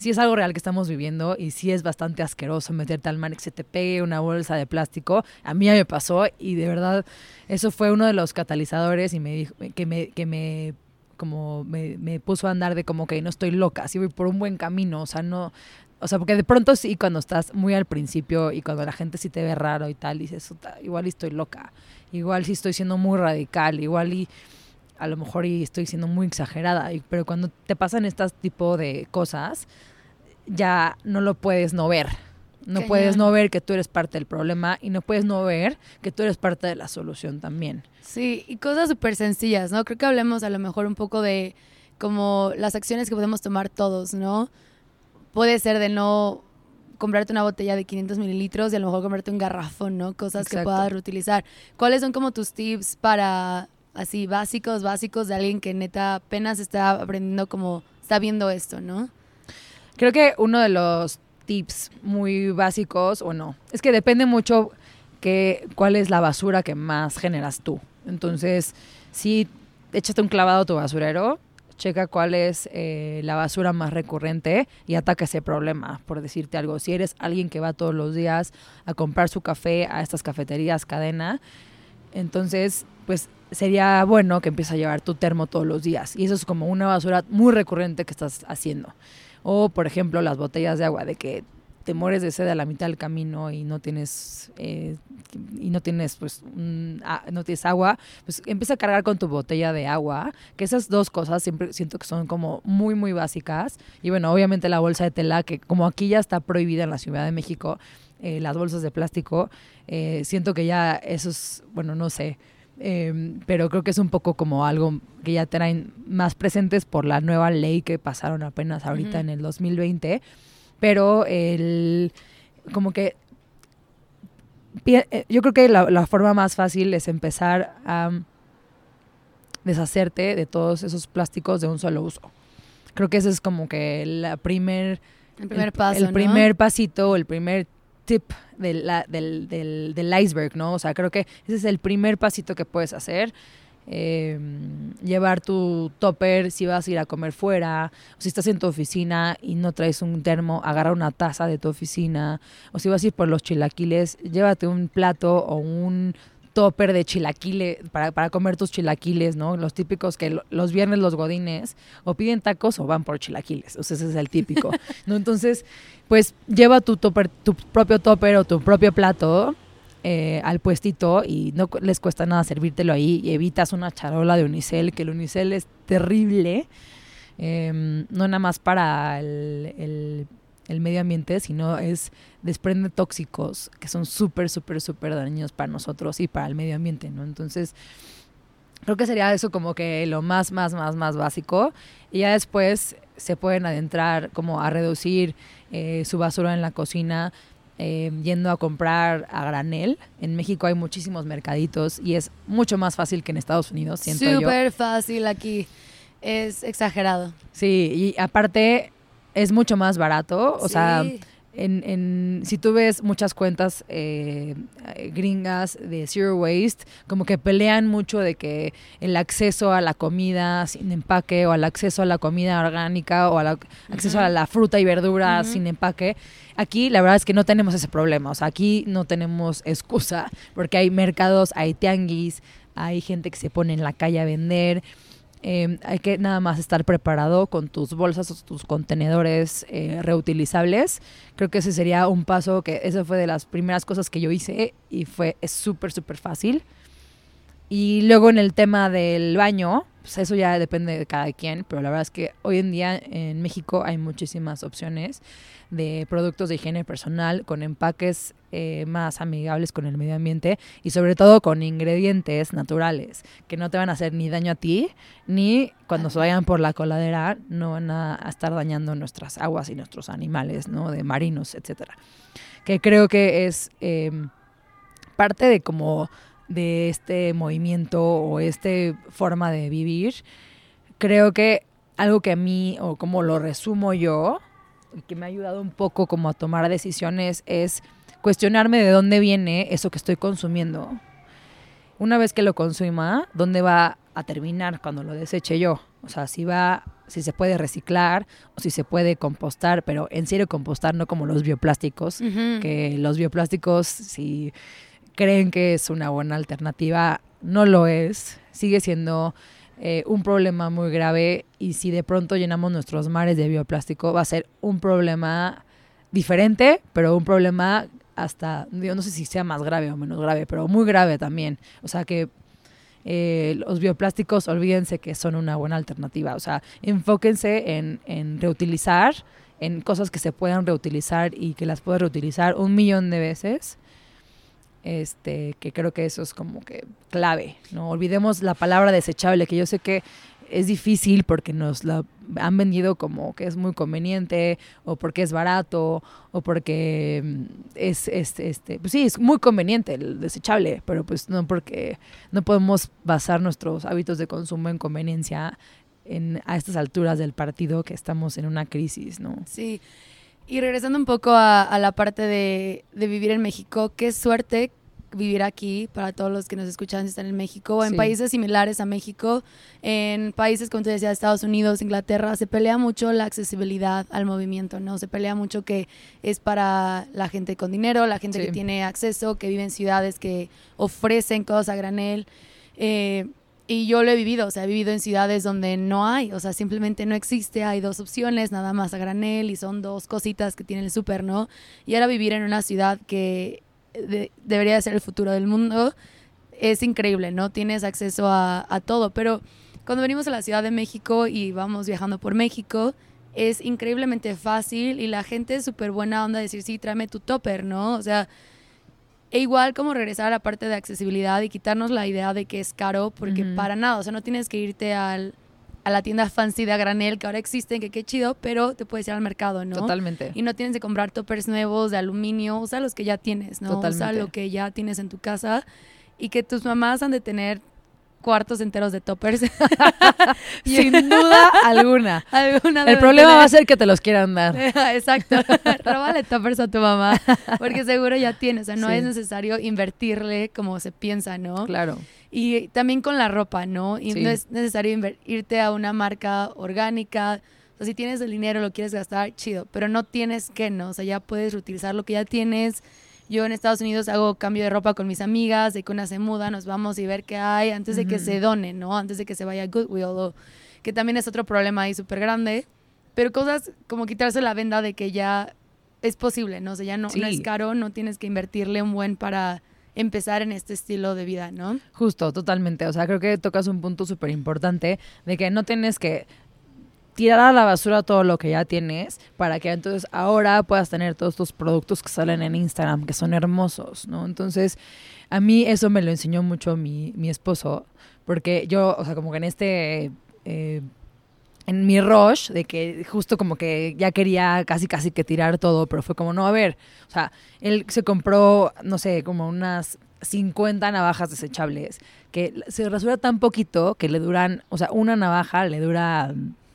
sí es algo real que estamos viviendo y sí es bastante asqueroso meterte al mar que se te pegue una bolsa de plástico. A mí ya me pasó y de verdad eso fue uno de los catalizadores y me dijo, que me, que me como me, me puso a andar de como que no estoy loca, sí voy por un buen camino, o sea, no, o sea, porque de pronto sí, cuando estás muy al principio y cuando la gente sí te ve raro y tal, dices, igual estoy loca, igual sí estoy siendo muy radical, igual y a lo mejor y estoy siendo muy exagerada, pero cuando te pasan estas tipo de cosas, ya no lo puedes no ver. No puedes no ver que tú eres parte del problema y no puedes no ver que tú eres parte de la solución también. Sí, y cosas súper sencillas, ¿no? Creo que hablemos a lo mejor un poco de como las acciones que podemos tomar todos, ¿no? Puede ser de no comprarte una botella de 500 mililitros y a lo mejor comprarte un garrafón, ¿no? Cosas que puedas reutilizar. ¿Cuáles son como tus tips para así básicos, básicos de alguien que neta apenas está aprendiendo como está viendo esto, ¿no? Creo que uno de los tips muy básicos o no, es que depende mucho que cuál es la basura que más generas tú. Entonces, si échate un clavado a tu basurero, checa cuál es eh, la basura más recurrente y ataca ese problema, por decirte algo. Si eres alguien que va todos los días a comprar su café a estas cafeterías cadena, entonces, pues sería bueno que empieces a llevar tu termo todos los días. Y eso es como una basura muy recurrente que estás haciendo. O, por ejemplo, las botellas de agua, de que te mueres de sed a la mitad del camino y no tienes eh, y no tienes pues no tienes agua pues empieza a cargar con tu botella de agua que esas dos cosas siempre siento que son como muy muy básicas. Y bueno obviamente la bolsa de tela que como aquí ya está prohibida en la Ciudad de México eh, las bolsas de plástico eh, siento que ya eso es bueno no sé Em, pero creo que es un poco como algo que ya traen más presentes por la nueva ley que pasaron apenas ahorita en el 2020. Pero el, como que eh, yo creo que la, forma más fácil es empezar a deshacerte de todos esos plásticos de un solo uso. Creo que ese es como que la primer, el primer paso, el primer pasito, el primer tip del, del, iceberg, ¿no? O sea, creo que ese es el primer pasito que puedes hacer. Em, llevar tu topper si vas a ir a comer fuera, o si estás en tu oficina y no traes un termo, agarra una taza de tu oficina, o si vas a ir por los chilaquiles, llévate un plato o un topper de chilaquiles para, para, comer tus chilaquiles, ¿no? Los típicos que los viernes los godines o piden tacos o van por chilaquiles. O sea, ese es el típico, ¿no? Entonces, pues lleva tu topper, tu propio topper o tu propio plato eh, al puestito y no les cuesta nada servírtelo ahí y evitas una charola de unicel, que el unicel es terrible, em, no nada más para el el medio ambiente, sino es desprende tóxicos que son súper, súper, súper dañinos para nosotros y para el medio ambiente, ¿no? Entonces, creo que sería eso como que lo más, más, más, más básico. Y ya después se pueden adentrar como a reducir eh, su basura en la cocina, eh, yendo a comprar a granel. En México hay muchísimos mercaditos y es mucho más fácil que en Estados Unidos, siento yo. Súper fácil aquí. Es exagerado. Sí, y aparte es mucho más barato. O sea, en, en, si tú ves muchas cuentas eh, gringas de Zero Waste, como que pelean mucho de que el acceso a la comida sin empaque o al acceso a la comida orgánica o al acceso a la fruta y verdura sin empaque. Aquí la verdad es que no tenemos ese problema. O sea, aquí no tenemos excusa porque hay mercados, hay tianguis, hay gente que se pone en la calle a vender. Em, hay que nada más estar preparado con tus bolsas o tus contenedores eh, reutilizables. Creo que ese sería un paso que eso fue de las primeras cosas que yo hice y fue súper, súper fácil. Y luego en el tema del baño, pues eso ya depende de cada quien, pero la verdad es que hoy en día en México hay muchísimas opciones de productos de higiene personal con empaques eh, más amigables con el medio ambiente y sobre todo con ingredientes naturales que no te van a hacer ni daño a ti ni cuando se vayan por la coladera no van a, estar dañando nuestras aguas y nuestros animales, ¿no? De marinos, etcétera. Que creo que es em, parte de como de este movimiento o esta forma de vivir. Creo que algo que a mí, o como lo resumo yo, y que me ha ayudado un poco como a tomar decisiones es cuestionarme de dónde viene eso que estoy consumiendo. Una vez que lo consuma, ¿dónde va a terminar cuando lo deseche yo? O sea, si va, si se puede reciclar o si se puede compostar, pero en serio compostar, no como los bioplásticos, que los bioplásticos, si creen que es una buena alternativa, no lo es. Sigue siendo eh, un problema muy grave y si de pronto llenamos nuestros mares de bioplástico va a ser un problema diferente, pero un problema hasta, yo no sé si sea más grave o menos grave, pero muy grave también. O sea que eh, los bioplásticos, olvídense que son una buena alternativa. O sea, enfóquense en, en reutilizar, en cosas que se puedan reutilizar y que las puedas reutilizar un millón de veces este, que creo que eso es como que clave, ¿no? Olvidemos la palabra desechable, que yo sé que es difícil porque nos la han vendido como que es muy conveniente o porque es barato o porque mm, es, este pues sí es muy conveniente el desechable pero pues no porque no podemos basar nuestros hábitos de consumo en conveniencia en a estas alturas del partido que estamos en una crisis no sí y regresando un poco a, la parte de, vivir en México, qué suerte vivir aquí para todos los que nos escuchan si están en México o en países similares a México. En países, como te decía, Estados Unidos, Inglaterra, se pelea mucho la accesibilidad al movimiento, ¿no? Se pelea mucho que es para la gente con dinero, la gente que tiene acceso, que vive en ciudades que ofrecen cosas a granel. Eh, y yo lo he vivido, o sea, he vivido en ciudades donde no hay, o sea, simplemente no existe, hay dos opciones, nada más a granel y son dos cositas que tiene el súper, ¿no? Y ahora vivir en una ciudad que debería ser el futuro del mundo es increíble, ¿no? Tienes acceso a, a todo, pero cuando venimos a la Ciudad de México y vamos viajando por México, es increíblemente fácil y la gente es súper buena onda decir, sí, tráeme tu topper, ¿no? O sea, e igual como regresar a la parte de accesibilidad y quitarnos la idea de que es caro, porque para nada, o sea, no tienes que irte al, a la tienda fancy de a granel que ahora existen, que qué chido, pero te puedes ir al mercado, ¿no? Totalmente. Y no tienes que comprar toppers nuevos de aluminio, o sea, los que ya tienes, ¿no? Totalmente. O sea, lo que ya tienes en tu casa y que tus mamás han de tener cuartos enteros de toppers. Sin duda alguna. El problema va a ser que te los quieran dar. Exacto. Róbale toppers a tu mamá, porque seguro ya tienes. O sea, no es necesario invertirle como se piensa, ¿no? Claro. Y también con la ropa, ¿no? Y no es necesario irte a una marca orgánica. O sea, si tienes el dinero, lo quieres gastar, chido. Pero no tienes que, ¿no? O sea, ya puedes reutilizar lo que ya tienes yo en Estados Unidos hago cambio de ropa con mis amigas, de que una se muda, nos vamos y ver qué hay antes de que se done, ¿no? Antes de que se vaya a Goodwill, o, que también es otro problema ahí súper grande. Pero cosas como quitarse la venda de que ya es posible, ¿no? O sea, ya no, no es caro, no tienes que invertirle un buen para empezar en este estilo de vida, ¿no? Justo, totalmente. O sea, creo que tocas un punto súper importante de que no tienes que tirar a la basura todo lo que ya tienes para que entonces ahora puedas tener todos estos productos que salen en Instagram, que son hermosos, ¿no? Entonces, a mí eso me lo enseñó mucho mi, mi esposo, porque yo, o sea, como que en este... Eh, en mi rush de que justo como que ya quería casi casi que tirar todo, pero fue como, no, a ver, o sea, él se compró, no sé, como unas 50 navajas desechables que se rasura tan poquito que le duran, o sea, una navaja le dura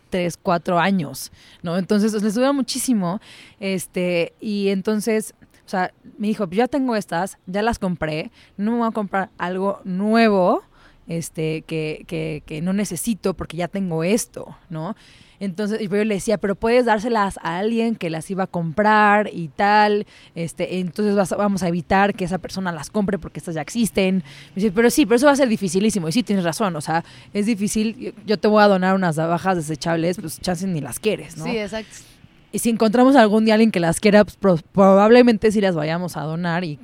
tres, cuatro años, ¿no? Entonces les dura muchísimo. Este, y entonces, o sea, me dijo, ya tengo estas, ya las compré, no me voy a comprar algo nuevo, este, que, que, que no necesito porque ya tengo esto, ¿no? Entonces, yo le decía, pero puedes dárselas a alguien que las iba a comprar y tal. Este, entonces vamos a evitar que esa persona las compre porque estas ya existen. Me dice, pero sí, pero eso va a ser dificilísimo. Y sí, tienes razón. O sea, es difícil. Yo te voy a donar unas navajas desechables, pues chances ni las quieres, ¿no? Sí, exacto. Y si encontramos algún día alguien que las quiera, pues, probablemente sí las vayamos a donar y,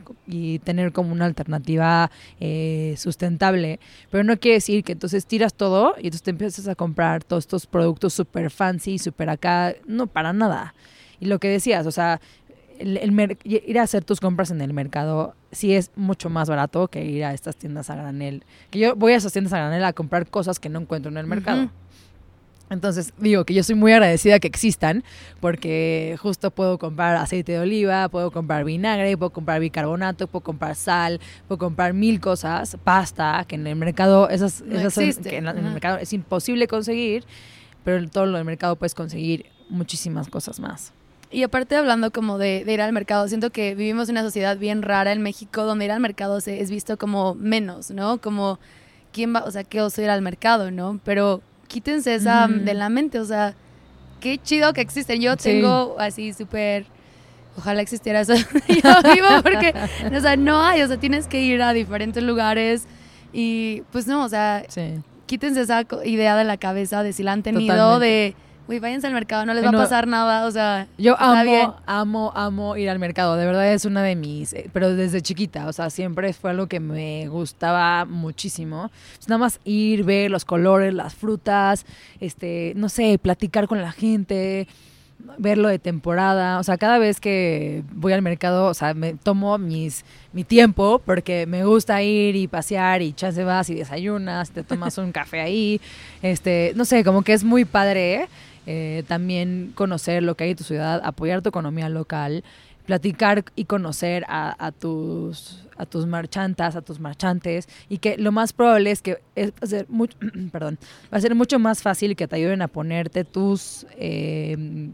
tener como una alternativa eh, sustentable. Pero no quiere decir que entonces tiras todo y entonces te empiezas a comprar todos estos productos súper fancy, súper acá. No, para nada. Y lo que decías, o sea, el, ir a hacer tus compras en el mercado sí es mucho más barato que ir a estas tiendas a granel. Que yo voy a esas tiendas a granel a comprar cosas que no encuentro en el mercado. Entonces, digo que yo soy muy agradecida que existan, porque justo puedo comprar aceite de oliva, puedo comprar vinagre, puedo comprar bicarbonato, puedo comprar sal, puedo comprar mil cosas, pasta, que en el mercado, esas, que en, el mercado es imposible conseguir, pero en todo lo del mercado puedes conseguir muchísimas cosas más. Y aparte hablando como de, ir al mercado, siento que vivimos en una sociedad bien rara en México donde ir al mercado se, es visto como menos, ¿no? Como, ¿quién va? O sea, ¿qué oso ir al mercado, no? Pero quítense esa de la mente, o sea, qué chido que existen. Yo tengo así súper, ojalá existiera eso, yo vivo porque, o sea, no hay, o sea, tienes que ir a diferentes lugares y pues no, o sea, quítense esa idea de la cabeza de si la han tenido de Uy, váyanse al mercado, no les va a pasar nada, o sea. Yo amo, amo, amo ir al mercado, de verdad es una de mis, eh, pero desde chiquita, o sea, siempre fue algo que me gustaba muchísimo. Pues nada más ir, ver los colores, las frutas, este, no sé, platicar con la gente, verlo de temporada, o sea, cada vez que voy al mercado, o sea, me tomo mis mi tiempo porque me gusta ir y pasear y chance vas y desayunas, te tomas un café ahí, este, no sé, como que es muy padre. ¿eh? Eh, también conocer lo que hay en tu ciudad, apoyar tu economía local, platicar y conocer a, tus a tus marchantas, a tus marchantes y que lo más probable es que es, va, a ser mucho, perdón, va a ser mucho más fácil que te ayuden a ponerte tus em,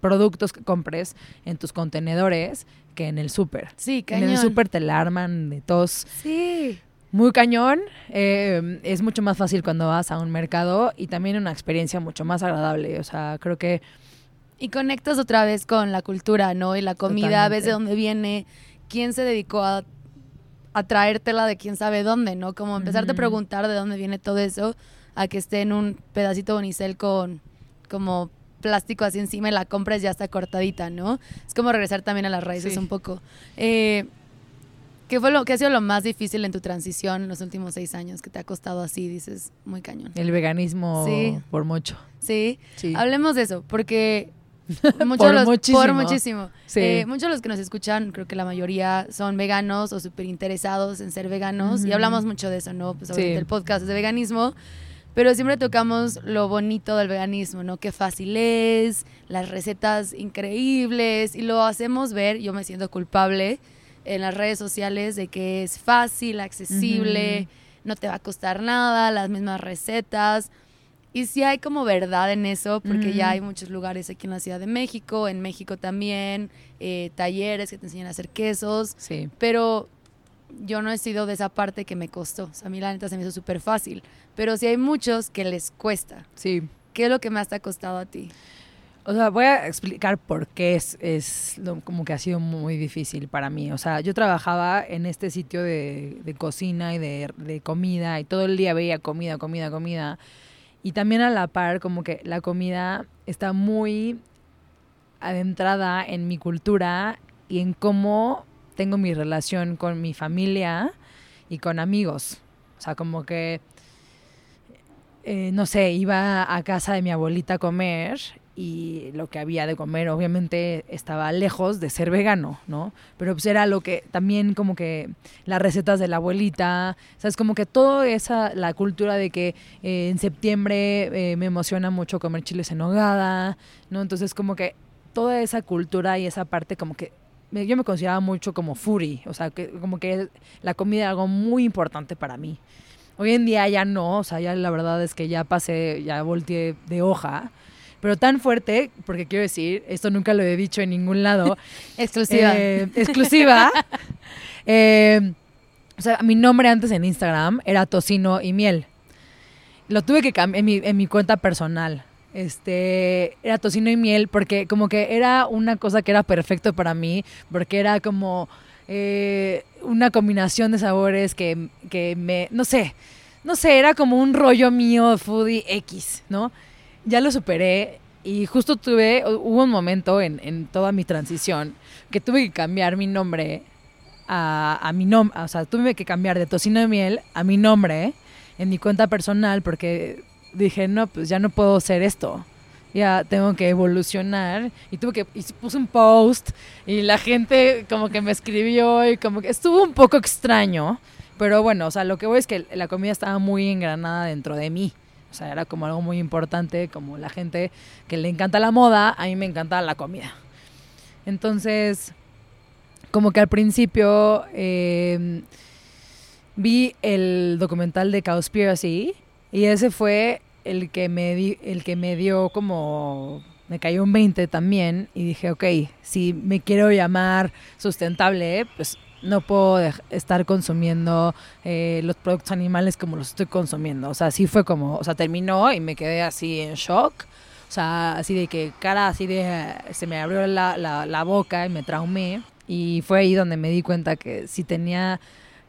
productos que compres en tus contenedores que en el súper. Sí, En el súper te la arman de tos. Sí muy cañón. Eh, es mucho más fácil cuando vas a un mercado y también una experiencia mucho más agradable. O sea, creo que... Y conectas otra vez con la cultura, ¿no? Y la comida, ves de dónde viene, quién se dedicó a, a traértela de quién sabe dónde, ¿no? Como empezarte a preguntar de dónde viene todo eso, a que esté en un pedacito bonicel con como plástico así encima y la compras ya está cortadita, ¿no? Es como regresar también a las raíces un poco. Eh, ¿Qué fue lo que ha sido lo más difícil en tu transición en los últimos seis años que te ha costado así? Dices, muy cañón. El veganismo por mucho. Sí. Hablemos de eso, porque muchos por, los, muchísimo. por muchísimo. Eh, muchos de los que nos escuchan, creo que la mayoría son veganos o súper interesados en ser veganos. Y hablamos mucho de eso, ¿no? Pues ahorita el podcast es de veganismo. Pero siempre tocamos lo bonito del veganismo, ¿no? Qué fácil es, las recetas increíbles. Y lo hacemos ver, yo me siento culpable en las redes sociales de que es fácil, accesible, no te va a costar nada, las mismas recetas. Y sí hay como verdad en eso, porque ya hay muchos lugares aquí en la Ciudad de México, en México también, eh, talleres que te enseñan a hacer quesos. Sí. Pero yo no he sido de esa parte que me costó. O sea, a mí la neta se me hizo súper fácil. Pero sí hay muchos que les cuesta. Sí. ¿Qué es lo que más te ha costado a ti? O sea, voy a explicar por qué es, es como que ha sido muy difícil para mí. O sea, yo trabajaba en este sitio de, de cocina y de, de, comida y todo el día veía comida, comida, comida. Y también a la par, como que la comida está muy adentrada en mi cultura y en cómo tengo mi relación con mi familia y con amigos. O sea, como que, eh, no sé, iba a casa de mi abuelita a comer y lo que había de comer obviamente estaba lejos de ser vegano, ¿no? Pero pues era lo que también como que las recetas de la abuelita, sabes como que toda esa la cultura de que eh, en septiembre eh, me emociona mucho comer chiles en hogada, ¿no? Entonces como que toda esa cultura y esa parte como que yo me consideraba mucho como furi, o sea, que como que la comida era algo muy importante para mí. Hoy en día ya no, o sea, ya la verdad es que ya pasé, ya volteé de hoja pero tan fuerte, porque quiero decir, esto nunca lo he dicho en ningún lado. exclusiva. Eh, exclusiva. Eh, o sea, mi nombre antes en Instagram era Tocino y Miel. Lo tuve que cambiar en mi, en mi cuenta personal. Este, era tocino y miel porque como que era una cosa que era perfecto para mí, porque era como eh, una combinación de sabores que, que me, no sé, no sé, era como un rollo mío foodie X, ¿no? Ya lo superé y justo tuve, hubo un momento en, en toda mi transición que tuve que cambiar mi nombre a, a mi nombre, o sea, tuve que cambiar de tocino de miel a mi nombre en mi cuenta personal porque dije, no, pues ya no puedo ser esto. Ya tengo que evolucionar. Y tuve que, y puse un post y la gente como que me escribió y como que estuvo un poco extraño. Pero bueno, o sea, lo que voy es que la comida estaba muy engranada dentro de mí. O sea, era como algo muy importante, como la gente que le encanta la moda, a mí me encanta la comida. Entonces, como que al principio em, vi el documental de Cowspiracy y ese fue el que me di, el que me dio como me cayó un 20 también y dije, ok, si me quiero llamar sustentable, pues no puedo estar consumiendo eh, los productos animales como los estoy consumiendo. O sea, así fue como, o sea, terminó y me quedé así en shock. O sea, así de que cara así de, se me abrió la, la, boca y me traumé. Y fue ahí donde me di cuenta que si tenía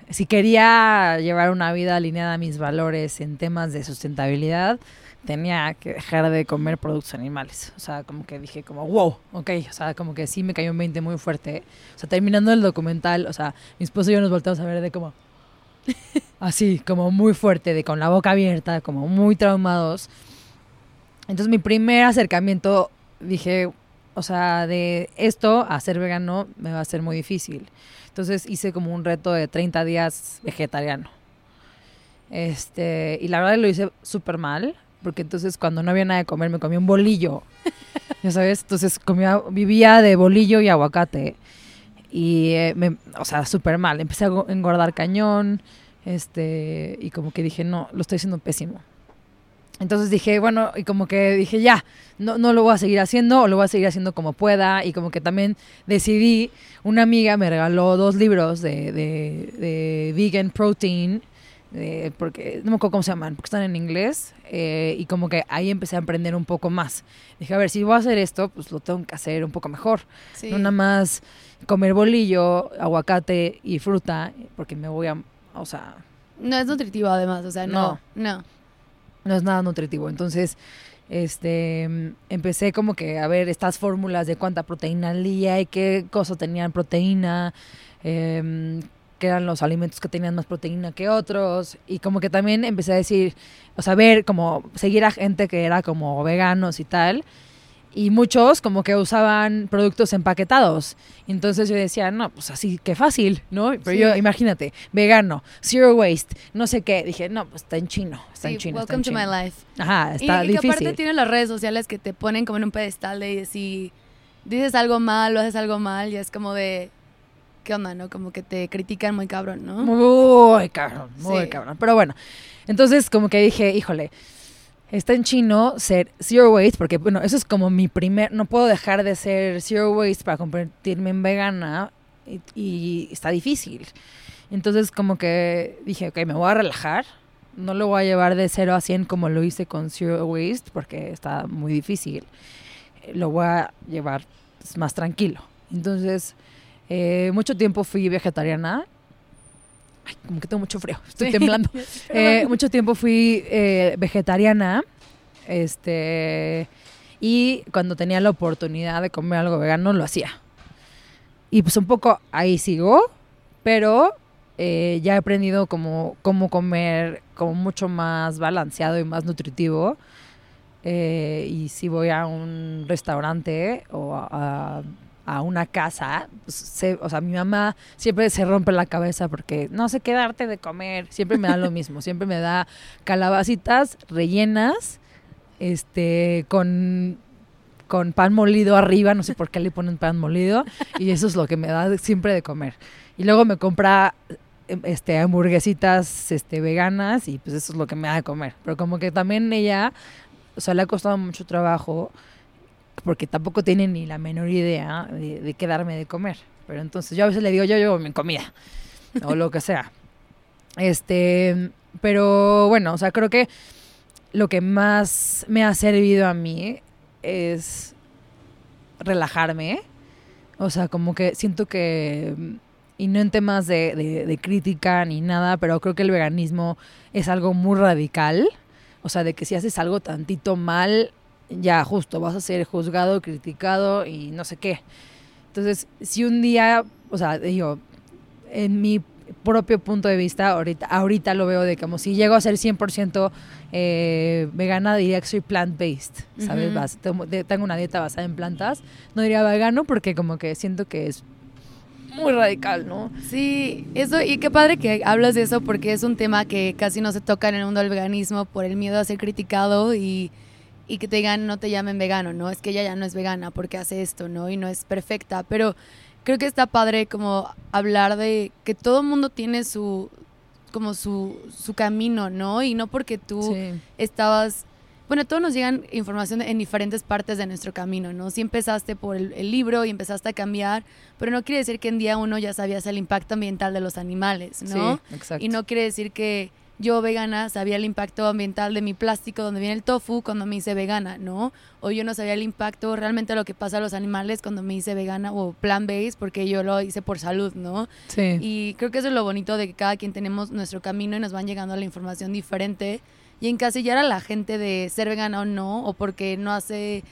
si quería llevar una vida alineada a mis valores en temas de sustentabilidad, tenía que dejar de comer productos animales. O sea, como que dije como, wow, ok. O sea, como que sí me cayó un 20 muy fuerte. O sea, terminando el documental, o sea, mi esposo y yo nos volteamos a ver de como, así, como muy fuerte, de con la boca abierta, como muy traumados. Entonces mi primer acercamiento, dije, o sea, de esto a ser vegano me va a ser muy difícil. Entonces hice como un reto de 30 días vegetariano. Este, y la verdad lo hice súper mal, porque entonces cuando no había nada de comer me comía un bolillo. ya sabes, entonces comía, vivía de bolillo y aguacate. Y, eh, me, o sea, súper mal. Empecé a engordar cañón, este, y como que dije, no, lo estoy haciendo pésimo. Entonces dije, bueno, y como que dije, ya, no, no lo voy a seguir haciendo o lo voy a seguir haciendo como pueda. Y como que también decidí, una amiga me regaló dos libros de, vegan protein eh, porque no me acuerdo cómo se llaman, porque están en inglés, eh, y como que ahí empecé a aprender un poco más. Dije, a ver, si voy a hacer esto, pues lo tengo que hacer un poco mejor. No nada más comer bolillo, aguacate y fruta, porque me voy a, o sea... No es nutritivo además, o sea, no, no. No, es nada nutritivo. Entonces, este, empecé como que a ver estas fórmulas de cuánta proteína al día y qué cosas tenían proteína, eh, que eran los alimentos que tenían más proteína que otros. Y como que también empecé a decir, o sea, ver, como seguir a gente que era como veganos y tal. Y muchos como que usaban productos empaquetados. Entonces yo decía, no, pues así, qué fácil, ¿no? Pero yo, imagínate, vegano, zero waste, no sé qué. Dije, no, pues está en chino, está en chino. Welcome to my life. Ajá, está y, difícil. Y que aparte tienen las redes sociales que te ponen como en un pedestal de si dices algo mal o haces algo mal, y es como de, ¿qué onda, no? Como que te critican muy cabrón, ¿no? Muy cabrón, muy cabrón. Pero bueno, entonces como que dije, híjole, está en chino ser zero waste, porque bueno, eso es como mi primer, no puedo dejar de ser zero waste para convertirme en vegana y, está difícil. Entonces como que dije, ok, me voy a relajar, no lo voy a llevar de 0 a 100 como lo hice con zero waste, porque está muy difícil. Lo voy a llevar más tranquilo. Entonces eh, mucho tiempo fui vegetariana. Ay, como que tengo mucho frío, estoy temblando. Eh, mucho tiempo fui eh, vegetariana. Este. Y cuando tenía la oportunidad de comer algo vegano, lo hacía. Y pues un poco ahí sigo, pero ya he aprendido como cómo comer como mucho más balanceado y más nutritivo. y si voy a un restaurante o a a una casa, pues, o sea, mi mamá siempre se rompe la cabeza porque no sé qué darte de comer, siempre me da lo mismo, siempre me da calabacitas rellenas, este, con, con pan molido arriba, no sé por qué le ponen pan molido, y eso es lo que me da siempre de comer. Y luego me compra este hamburguesitas este veganas y pues eso es lo que me da de comer. Pero como que también ella, o sea, le ha costado mucho trabajo porque tampoco tiene ni la menor idea de, qué darme de comer. Pero entonces yo a veces le digo, yo llevo mi comida, o lo que sea. Este, pero bueno, o sea, creo que lo que más me ha servido a mí es relajarme. O sea, como que siento que, y no en temas de, de crítica ni nada, pero creo que el veganismo es algo muy radical. O sea, de que si haces algo tantito mal, ya justo vas a ser juzgado, criticado y no sé qué. Entonces, si un día, o sea, digo, en mi propio punto de vista, ahorita, ahorita lo veo de como si llego a ser 100% eh, vegana, diría que soy plant-based, ¿sabes? tengo una dieta basada en plantas. No diría vegano porque como que siento que es muy radical, ¿no? Sí, eso, y qué padre que hablas de eso porque es un tema que casi no se toca en el mundo del veganismo por el miedo a ser criticado y y que te digan no te llamen vegano, ¿no? Es que ella ya no es vegana porque hace esto, ¿no? Y no es perfecta, pero creo que está padre como hablar de que todo el mundo tiene su como su, su camino, ¿no? Y no porque tú estabas bueno, todos nos llegan información en diferentes partes de nuestro camino, ¿no? Si empezaste por el, el, libro y empezaste a cambiar, pero no quiere decir que en día uno ya sabías el impacto ambiental de los animales, ¿no? Sí, exacto. Y no quiere decir que yo vegana sabía el impacto ambiental de mi plástico donde viene el tofu cuando me hice vegana, ¿no? O yo no sabía el impacto realmente lo que pasa a los animales cuando me hice vegana o plant-based porque yo lo hice por salud, ¿no? Sí. Y creo que eso es lo bonito de que cada quien tenemos nuestro camino y nos van llegando la información diferente y encasillar a la gente de ser vegana o no, o porque no hace,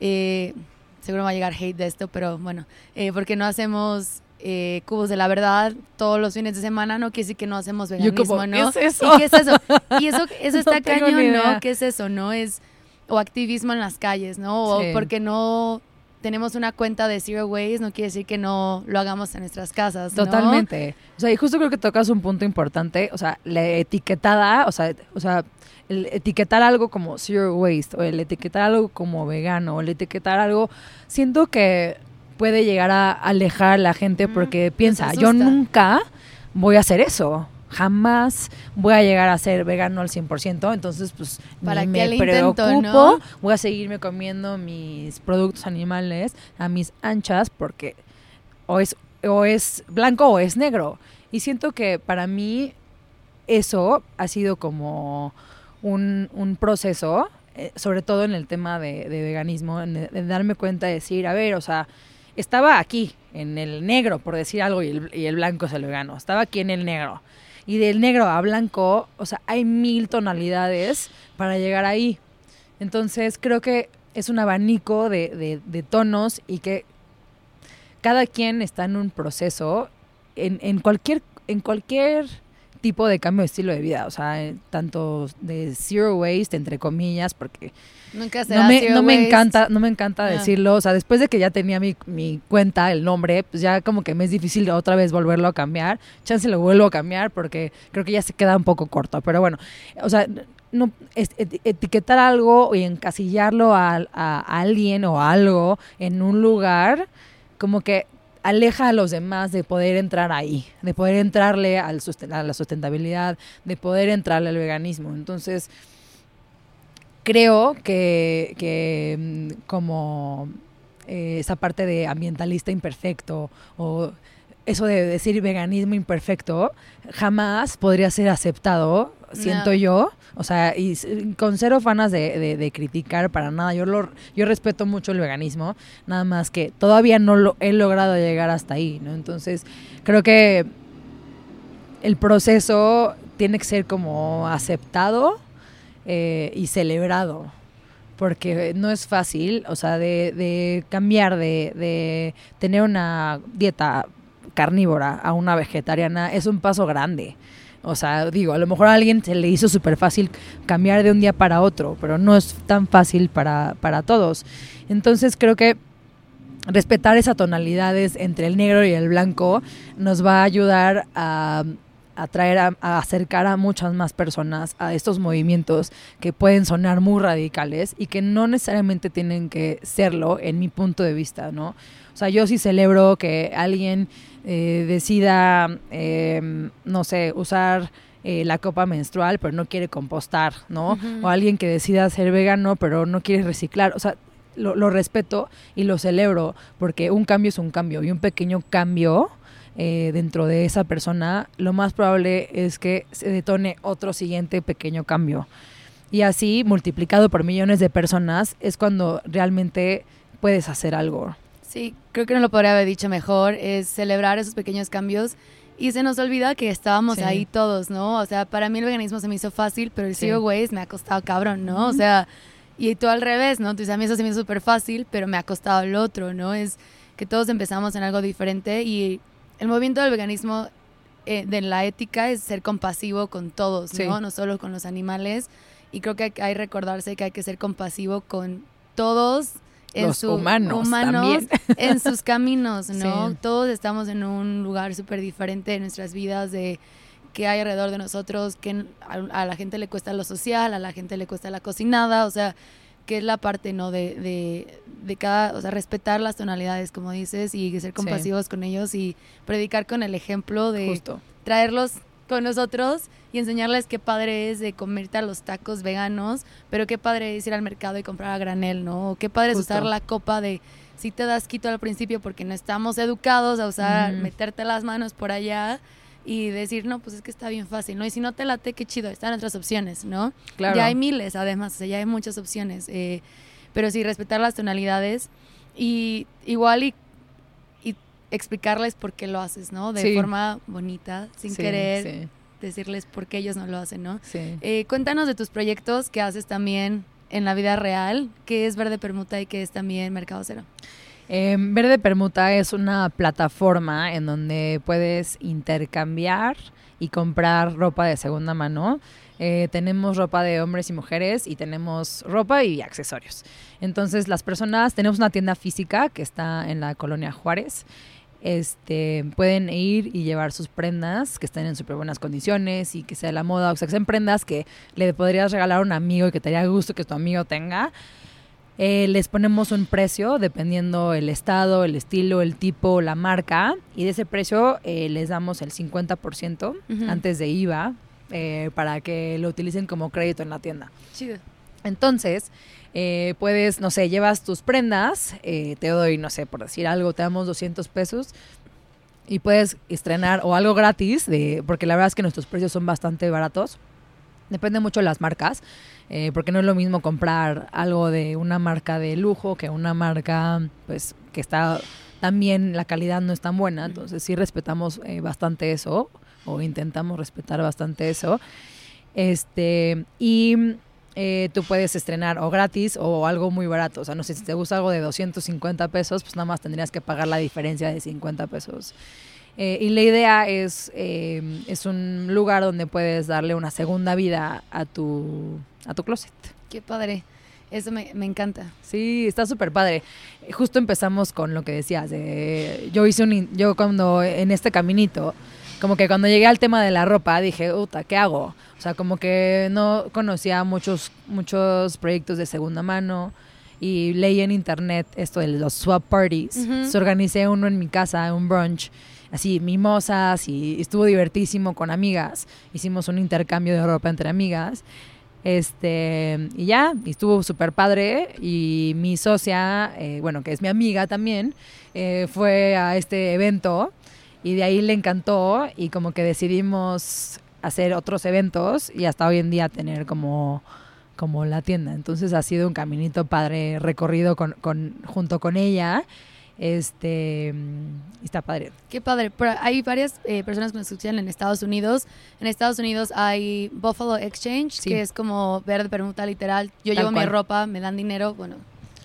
eh, seguro va a llegar hate de esto, pero bueno, eh, porque no hacemos eh, cubos de la verdad todos los fines de semana, no quiere decir que no hacemos veganismo, como, ¿no? ¿qué es eso? ¿Y qué es eso? Y eso, eso está No cañón. ¿no? ¿Qué es eso, no? Es, o activismo en las calles, ¿no? O porque no tenemos una cuenta de Zero Waste, no quiere decir que no lo hagamos en nuestras casas, ¿no? Totalmente. O sea, y justo creo que tocas un punto importante, o sea, la etiquetada, o sea, o sea, el etiquetar algo como zero waste o el etiquetar algo como vegano o el etiquetar algo, siento que puede llegar a alejar a la gente porque piensa, yo nunca voy a hacer eso. Jamás voy a llegar a ser vegano al 100%, entonces pues ¿Para me intento, preocupo, no? voy a seguirme comiendo mis productos animales a mis anchas porque o es, o es blanco o es negro. Y siento que para mí eso ha sido como un, un proceso, eh, sobre todo en el tema de, de veganismo, en- de, darme cuenta de decir, a ver, o sea, estaba aquí, en el negro, por decir algo, y el, y el blanco es el vegano. Estaba aquí en el negro. Y del negro a blanco, o sea, hay mil tonalidades para llegar ahí. Entonces creo que es un abanico de, de- de tonos y que cada quien está en un proceso en, en cualquier en cualquier tipo de cambio de estilo de vida, o sea, eh, tanto de zero waste entre comillas, porque Nunca será no me, Zero no me encanta, no me encanta Ah. decirlo, o sea, después de que ya tenía mi, mi cuenta, el nombre, pues ya como que me es difícil otra vez volverlo a cambiar, chance lo vuelvo a cambiar porque creo que ya se queda un poco corto, pero bueno, o sea, no etiquetar algo y encasillarlo a, a alguien o algo en un lugar, como que aleja a los demás de poder entrar ahí, de poder entrarle al a la sustentabilidad, de poder entrarle al veganismo. Entonces, creo que, que, mm, como eh, esa parte de ambientalista imperfecto o eso de decir veganismo imperfecto jamás podría ser aceptado, siento No. yo. O sea, y con cero fanas de, de- de criticar para nada. Yo, lo, yo respeto mucho el veganismo, nada más que todavía no lo he logrado llegar hasta ahí, ¿no? Entonces, creo que el proceso tiene que ser como aceptado eh, y celebrado. Porque no es fácil, o sea, de, de cambiar de, de tener una dieta carnívora a una vegetariana es un paso grande. O sea, digo, a lo mejor a alguien se le hizo súper fácil cambiar de un día para otro, pero no es tan fácil para, para todos. Entonces creo que respetar esas tonalidades entre el negro y el blanco nos va a ayudar a atraer a, a acercar a muchas más personas a estos movimientos que pueden sonar muy radicales y que no necesariamente tienen que serlo en mi punto de vista, ¿no? O sea, yo sí celebro que alguien eh, decida, eh, no sé, usar eh, la copa menstrual, pero no quiere compostar, ¿no? O alguien que decida ser vegano, pero no quiere reciclar. O sea, lo, lo respeto y lo celebro porque un cambio es un cambio y un pequeño cambio eh, dentro de esa persona, lo más probable es que se detone otro siguiente pequeño cambio. Y así, multiplicado por millones de personas, es cuando realmente puedes hacer algo. Sí, creo que no lo podría haber dicho mejor, es celebrar esos pequeños cambios y se nos olvida que estábamos Sí. ahí todos, ¿no? O sea, para mí el veganismo se me hizo fácil, pero el Sí. zero waste me ha costado cabrón, ¿no? O sea, y tú al revés, ¿no? Tú dices, a mí eso se me hizo súper fácil, pero me ha costado el otro, ¿no? Es que todos empezamos en algo diferente y el movimiento del veganismo eh, de la ética es ser compasivo con todos, Sí. ¿no? No solo con los animales. Y creo que hay que recordarse que hay que ser compasivo con todos. En Los su, humanos también. en sus caminos, ¿no? Sí. Todos estamos en un lugar súper diferente en nuestras vidas de qué hay alrededor de nosotros, que a, a la gente le cuesta lo social, a la gente le cuesta la cocinada, o sea, que es la parte, ¿no? De, de, de cada, o sea, respetar las tonalidades, como dices, y ser compasivos con ellos y predicar con el ejemplo de Justo. traerlos con nosotros y enseñarles qué padre es de comerte a los tacos veganos, pero qué padre es ir al mercado y comprar a granel, ¿no? O qué padre es Justo. usar la copa de si te das quito al principio porque no estamos educados a usar, Ujú. meterte las manos por allá, y decir, no, pues es que está bien fácil, ¿no? Y si no te late, qué chido, están otras opciones, ¿no? Claro. Ya hay miles, además, o sea, ya hay muchas opciones. eh, pero sí, respetar las tonalidades y igual y explicarles por qué lo haces, ¿no? De Sí. forma bonita, sin Sí, querer sí, decirles por qué ellos no lo hacen, ¿no? sí. Eh, cuéntanos de tus proyectos que haces también en la vida real, que es Verde Permuta y que es también Mercado Cero. Eh, Verde Permuta es una plataforma en donde puedes intercambiar y comprar ropa de segunda mano. Eh, tenemos ropa de hombres y mujeres y tenemos ropa y accesorios. Entonces las personas, tenemos una tienda física que está en la colonia Juárez. Este, pueden ir y llevar sus prendas que estén en súper buenas condiciones y que sea la moda, o sea, que sean prendas que le podrías regalar a un amigo y que te haría gusto que tu amigo tenga. Eh, les ponemos un precio dependiendo el estado, el estilo, el tipo, la marca. Y de ese precio eh, les damos el 50% Ujú. antes de IVA eh, para que lo utilicen como crédito en la tienda. Chido. Entonces, eh, puedes, no sé, llevas tus prendas, eh, te doy, no sé, por decir algo, te damos 200 pesos y puedes estrenar o algo gratis, de, porque la verdad es que nuestros precios son bastante baratos. Depende mucho de las marcas, eh, porque no es lo mismo comprar algo de una marca de lujo que una marca, pues, que está también la calidad no es tan buena. Entonces sí respetamos eh, bastante eso, o intentamos respetar bastante eso. Este, y eh, tú puedes estrenar o gratis o algo muy barato. O sea, no sé, si te gusta algo de 250 pesos, pues nada más tendrías que pagar la diferencia de 50 pesos. Eh, y la idea es, eh, es un lugar donde puedes darle una segunda vida a tu, a tu closet. Qué padre. Eso me, me encanta. Sí, está súper padre. Justo empezamos con lo que decías. de- yo hice un. Yo cuando en este caminito, como que cuando llegué al tema de la ropa, dije, Uta, ¿qué hago? O sea, como que no conocía muchos, muchos proyectos de segunda mano y leí en internet esto de los swap parties. Ujú. Entonces organicé uno en mi casa, un brunch, así mimosas y estuvo divertísimo con amigas. Hicimos un intercambio de ropa entre amigas. Este, y ya, y estuvo súper padre. Y mi socia, eh, bueno, que es mi amiga también, eh, fue a este evento y de ahí le encantó y como que decidimos hacer otros eventos y hasta hoy en día tener como, como la tienda. Entonces ha sido un caminito padre recorrido con, con, junto con ella. Este, está padre. Qué padre. Pero hay varias eh, personas que nos escuchan en Estados Unidos. En Estados Unidos hay Buffalo Exchange, Sí. que es como verde permuta literal. Yo Tal llevo mi ropa, me dan dinero, bueno,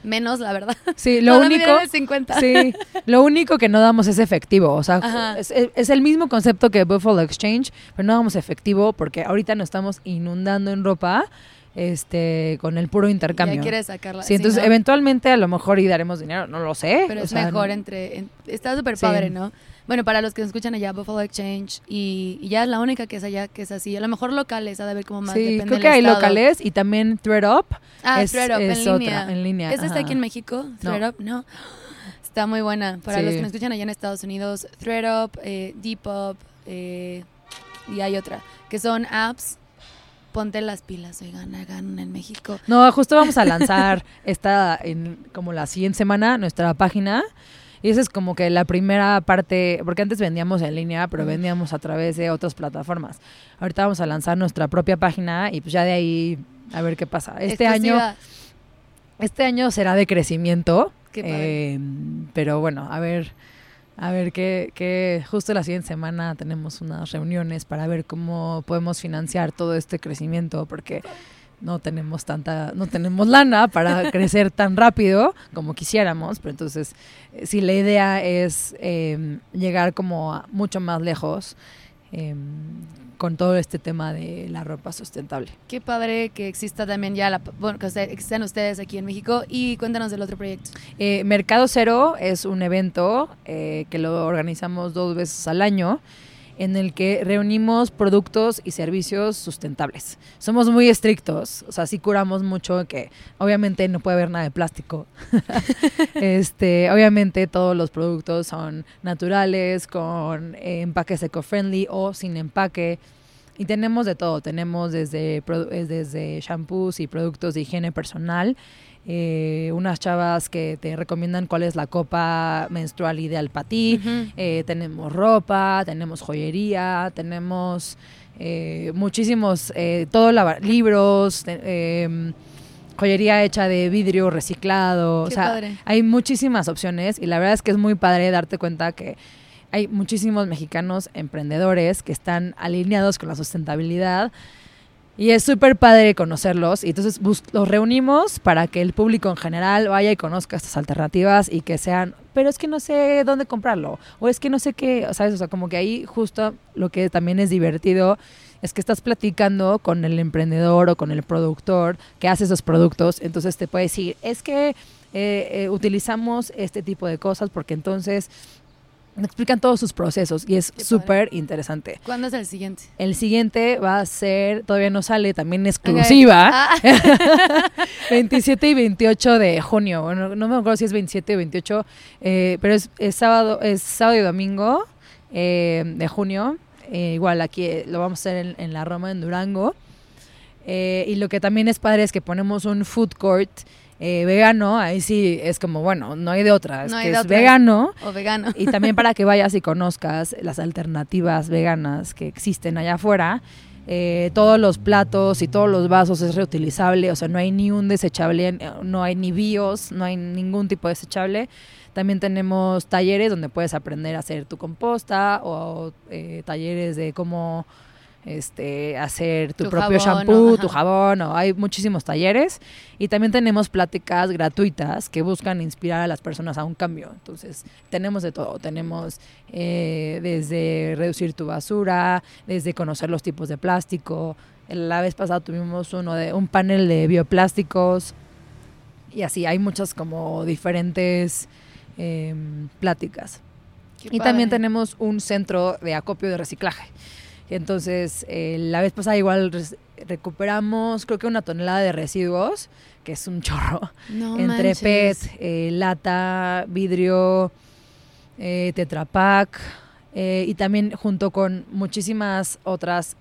menos la verdad. Sí, lo No, único... de 50. Sí, lo único que no damos es efectivo. O sea, es, es el mismo concepto que Buffalo Exchange, pero no damos efectivo porque ahorita nos estamos inundando en ropa este, con el puro intercambio. Ya quieres sacarla. Sí, entonces ¿no? eventualmente a lo mejor y daremos dinero, no lo sé. Pero o es sea, mejor no- entre... en- está súper Sí. padre, ¿no? Bueno, para los que nos escuchan allá, Buffalo Exchange, y, y ya es la única que es allá que es así. A lo mejor locales, ha de haber como más, Sí, depende creo del que hay estado. locales y también ThreadUp. Ah, es- ThreadUp, es en otra, línea. en línea, ¿Esa está aquí en México? No. ThreadUp, no. Está muy buena. Para Sí. los que nos escuchan allá en Estados Unidos, ThreadUp, eh, Depop, eh, y hay otra, que son apps. Ponte las pilas, oigan, hagan en México. No, justo vamos a lanzar esta en como la siguiente semana nuestra página. Y esa es como que la primera parte, porque antes vendíamos en línea, pero vendíamos a través de otras plataformas. Ahorita vamos a lanzar nuestra propia página y pues ya de ahí a ver qué pasa. Este año, este año será de crecimiento. Qué padre. eh, pero bueno, a ver, a ver qué, qué justo la siguiente semana tenemos unas reuniones para ver cómo podemos financiar todo este crecimiento, porque no tenemos tanta, no tenemos lana para crecer tan rápido como quisiéramos, pero entonces eh, si la idea es eh, llegar como a mucho más lejos eh, con todo este tema de la ropa sustentable. Qué padre que exista también ya, la, bueno, que existan ustedes aquí en México. Y cuéntanos del otro proyecto. Eh, Mercado Cero es un evento eh, que lo organizamos dos veces al año en el que reunimos productos y servicios sustentables. Somos muy estrictos, o sea, sí curamos mucho que obviamente no puede haber nada de plástico. este, obviamente todos los productos son naturales, con eh, empaques eco-friendly o sin empaque. Y tenemos de todo, tenemos desde, eh, desde shampoos y productos de higiene personal, eh, unas chavas que te recomiendan cuál es la copa menstrual ideal para ti, eh, tenemos ropa, tenemos joyería, tenemos eh, muchísimos, eh, todo la, libros, eh, joyería hecha de vidrio reciclado, o Qué sea, padre. hay muchísimas opciones y la verdad es que es muy padre darte cuenta que hay muchísimos mexicanos emprendedores que están alineados con la sustentabilidad y es súper padre conocerlos y entonces los reunimos para que el público en general vaya y conozca estas alternativas y que sean, pero es que no sé dónde comprarlo o es que no sé qué, ¿sabes? O sea, como que ahí justo lo que también es divertido es que estás platicando con el emprendedor o con el productor que hace esos productos, entonces te puede decir, es que eh, eh, utilizamos este tipo de cosas porque entonces explican todos sus procesos y es súper interesante. ¿Cuándo es el siguiente? El siguiente va a ser, todavía no sale, también exclusiva, Ah, 27 y 28 de junio. Bueno, no me acuerdo si es 27 o 28, eh, pero es, es sábado, es sábado y domingo eh, de junio. Eh, igual aquí lo vamos a hacer en, en la Roma, en Durango. Eh, y lo que también es padre es que ponemos un food court eh, vegano. Ahí sí es como, bueno, no hay de otra, es No hay que de es otra. vegano. o vegano. Y también para que vayas y conozcas las alternativas veganas que existen allá afuera. Eh, todos los platos y todos los vasos es reutilizable, o sea, no hay ni un desechable, eh, no hay ni bios, no hay ningún tipo de desechable. También tenemos talleres donde puedes aprender a hacer tu composta o eh, talleres de cómo este, hacer tu, Tu propio jabón, shampoo, o- tu jabón, o hay muchísimos talleres. Y también tenemos pláticas gratuitas que buscan inspirar a las personas a un cambio. Entonces, tenemos de todo. Tenemos eh, desde reducir tu basura, desde conocer los tipos de plástico. La vez pasada tuvimos uno de un panel de bioplásticos. Y así, hay muchas como diferentes em, pláticas. Qué Y también padre. tenemos un centro de acopio de reciclaje. Entonces, eh, la vez pasada igual recuperamos, creo que una tonelada de residuos, que es un chorro, No entre manches. PET, eh, lata, vidrio, eh, Tetrapack, eh, y también junto con muchísimas otras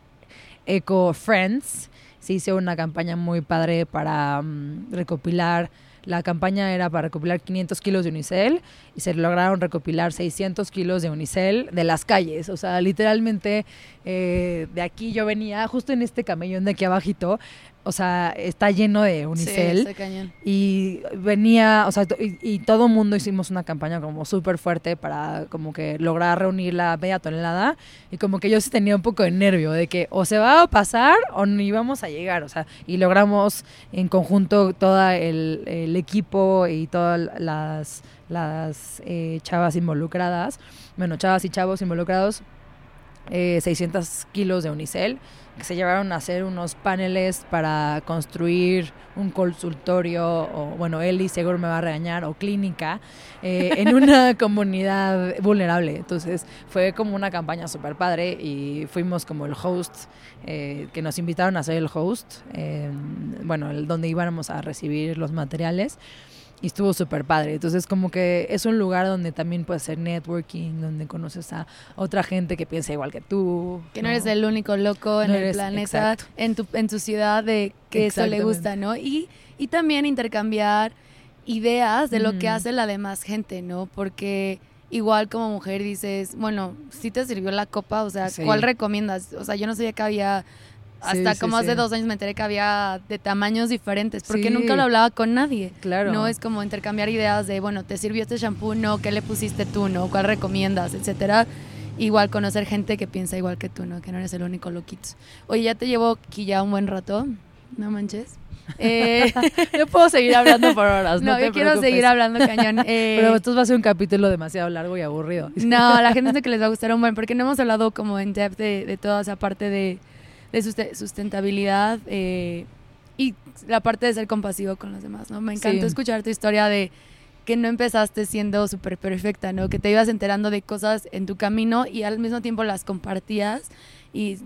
Eco Friends, se hizo una campaña muy padre para mm, recopilar. La campaña era para recopilar 500 kilos de unicel y se lograron recopilar 600 kilos de unicel de las calles. O sea, literalmente eh, de aquí yo venía, justo en este camellón de aquí abajito, o sea, está lleno de unicel. Sí, está cañón. Y venía, o sea, y, y todo mundo hicimos una campaña como súper fuerte para como que lograr reunir la media tonelada. Y como que yo sí tenía un poco de nervio de que o se va a pasar o ni vamos a llegar. O sea, y logramos en conjunto todo el, el equipo y todas las, las eh, chavas involucradas, bueno, chavas y chavos involucrados, eh, 600 kilos de unicel que se llevaron a hacer unos paneles para construir un consultorio, o bueno, Eli seguro me va a regañar, o clínica, eh, en una comunidad vulnerable. Entonces fue como una campaña súper padre y fuimos como el host, eh, que nos invitaron a ser el host, eh, bueno, el, donde íbamos a recibir los materiales. Y estuvo súper padre. Entonces, como que es un lugar donde también puedes hacer networking, donde conoces a otra gente que piensa igual que tú. Que no eres el único loco en No el eres- planeta, exacto. en tu, en tu ciudad de que eso le gusta, ¿no? Y, y también intercambiar ideas de lo que hace la demás gente, ¿no? Porque igual como mujer dices, bueno, si te sirvió la copa, o sea, Sí. ¿cuál recomiendas? O sea, yo no sabía que había, Sí, hasta sí, como hace sí. dos años me enteré que había de tamaños diferentes, porque Sí. nunca lo hablaba con nadie. Claro. No es como intercambiar ideas de, bueno, ¿te sirvió este shampoo? No, ¿qué le pusiste tú? No, ¿cuál recomiendas? Etcétera. Igual conocer gente que piensa igual que tú, ¿no? Que no eres el único loquito. Oye, ya te llevo aquí ya un buen rato. No manches. Eh, Yo puedo seguir hablando por horas. no, No, te yo quiero preocupes. seguir hablando cañón. Eh, Pero esto va a ser un capítulo demasiado largo y aburrido. no, la gente dice que les va a gustar un buen, porque no hemos hablado como en depth de, de toda esa parte de, de suste- sustentabilidad eh, y la parte de ser compasivo con los demás, ¿no? Me encantó Sí. escuchar tu historia de que no empezaste siendo súper perfecta, ¿no? Que te ibas enterando de cosas en tu camino y al mismo tiempo las compartías y,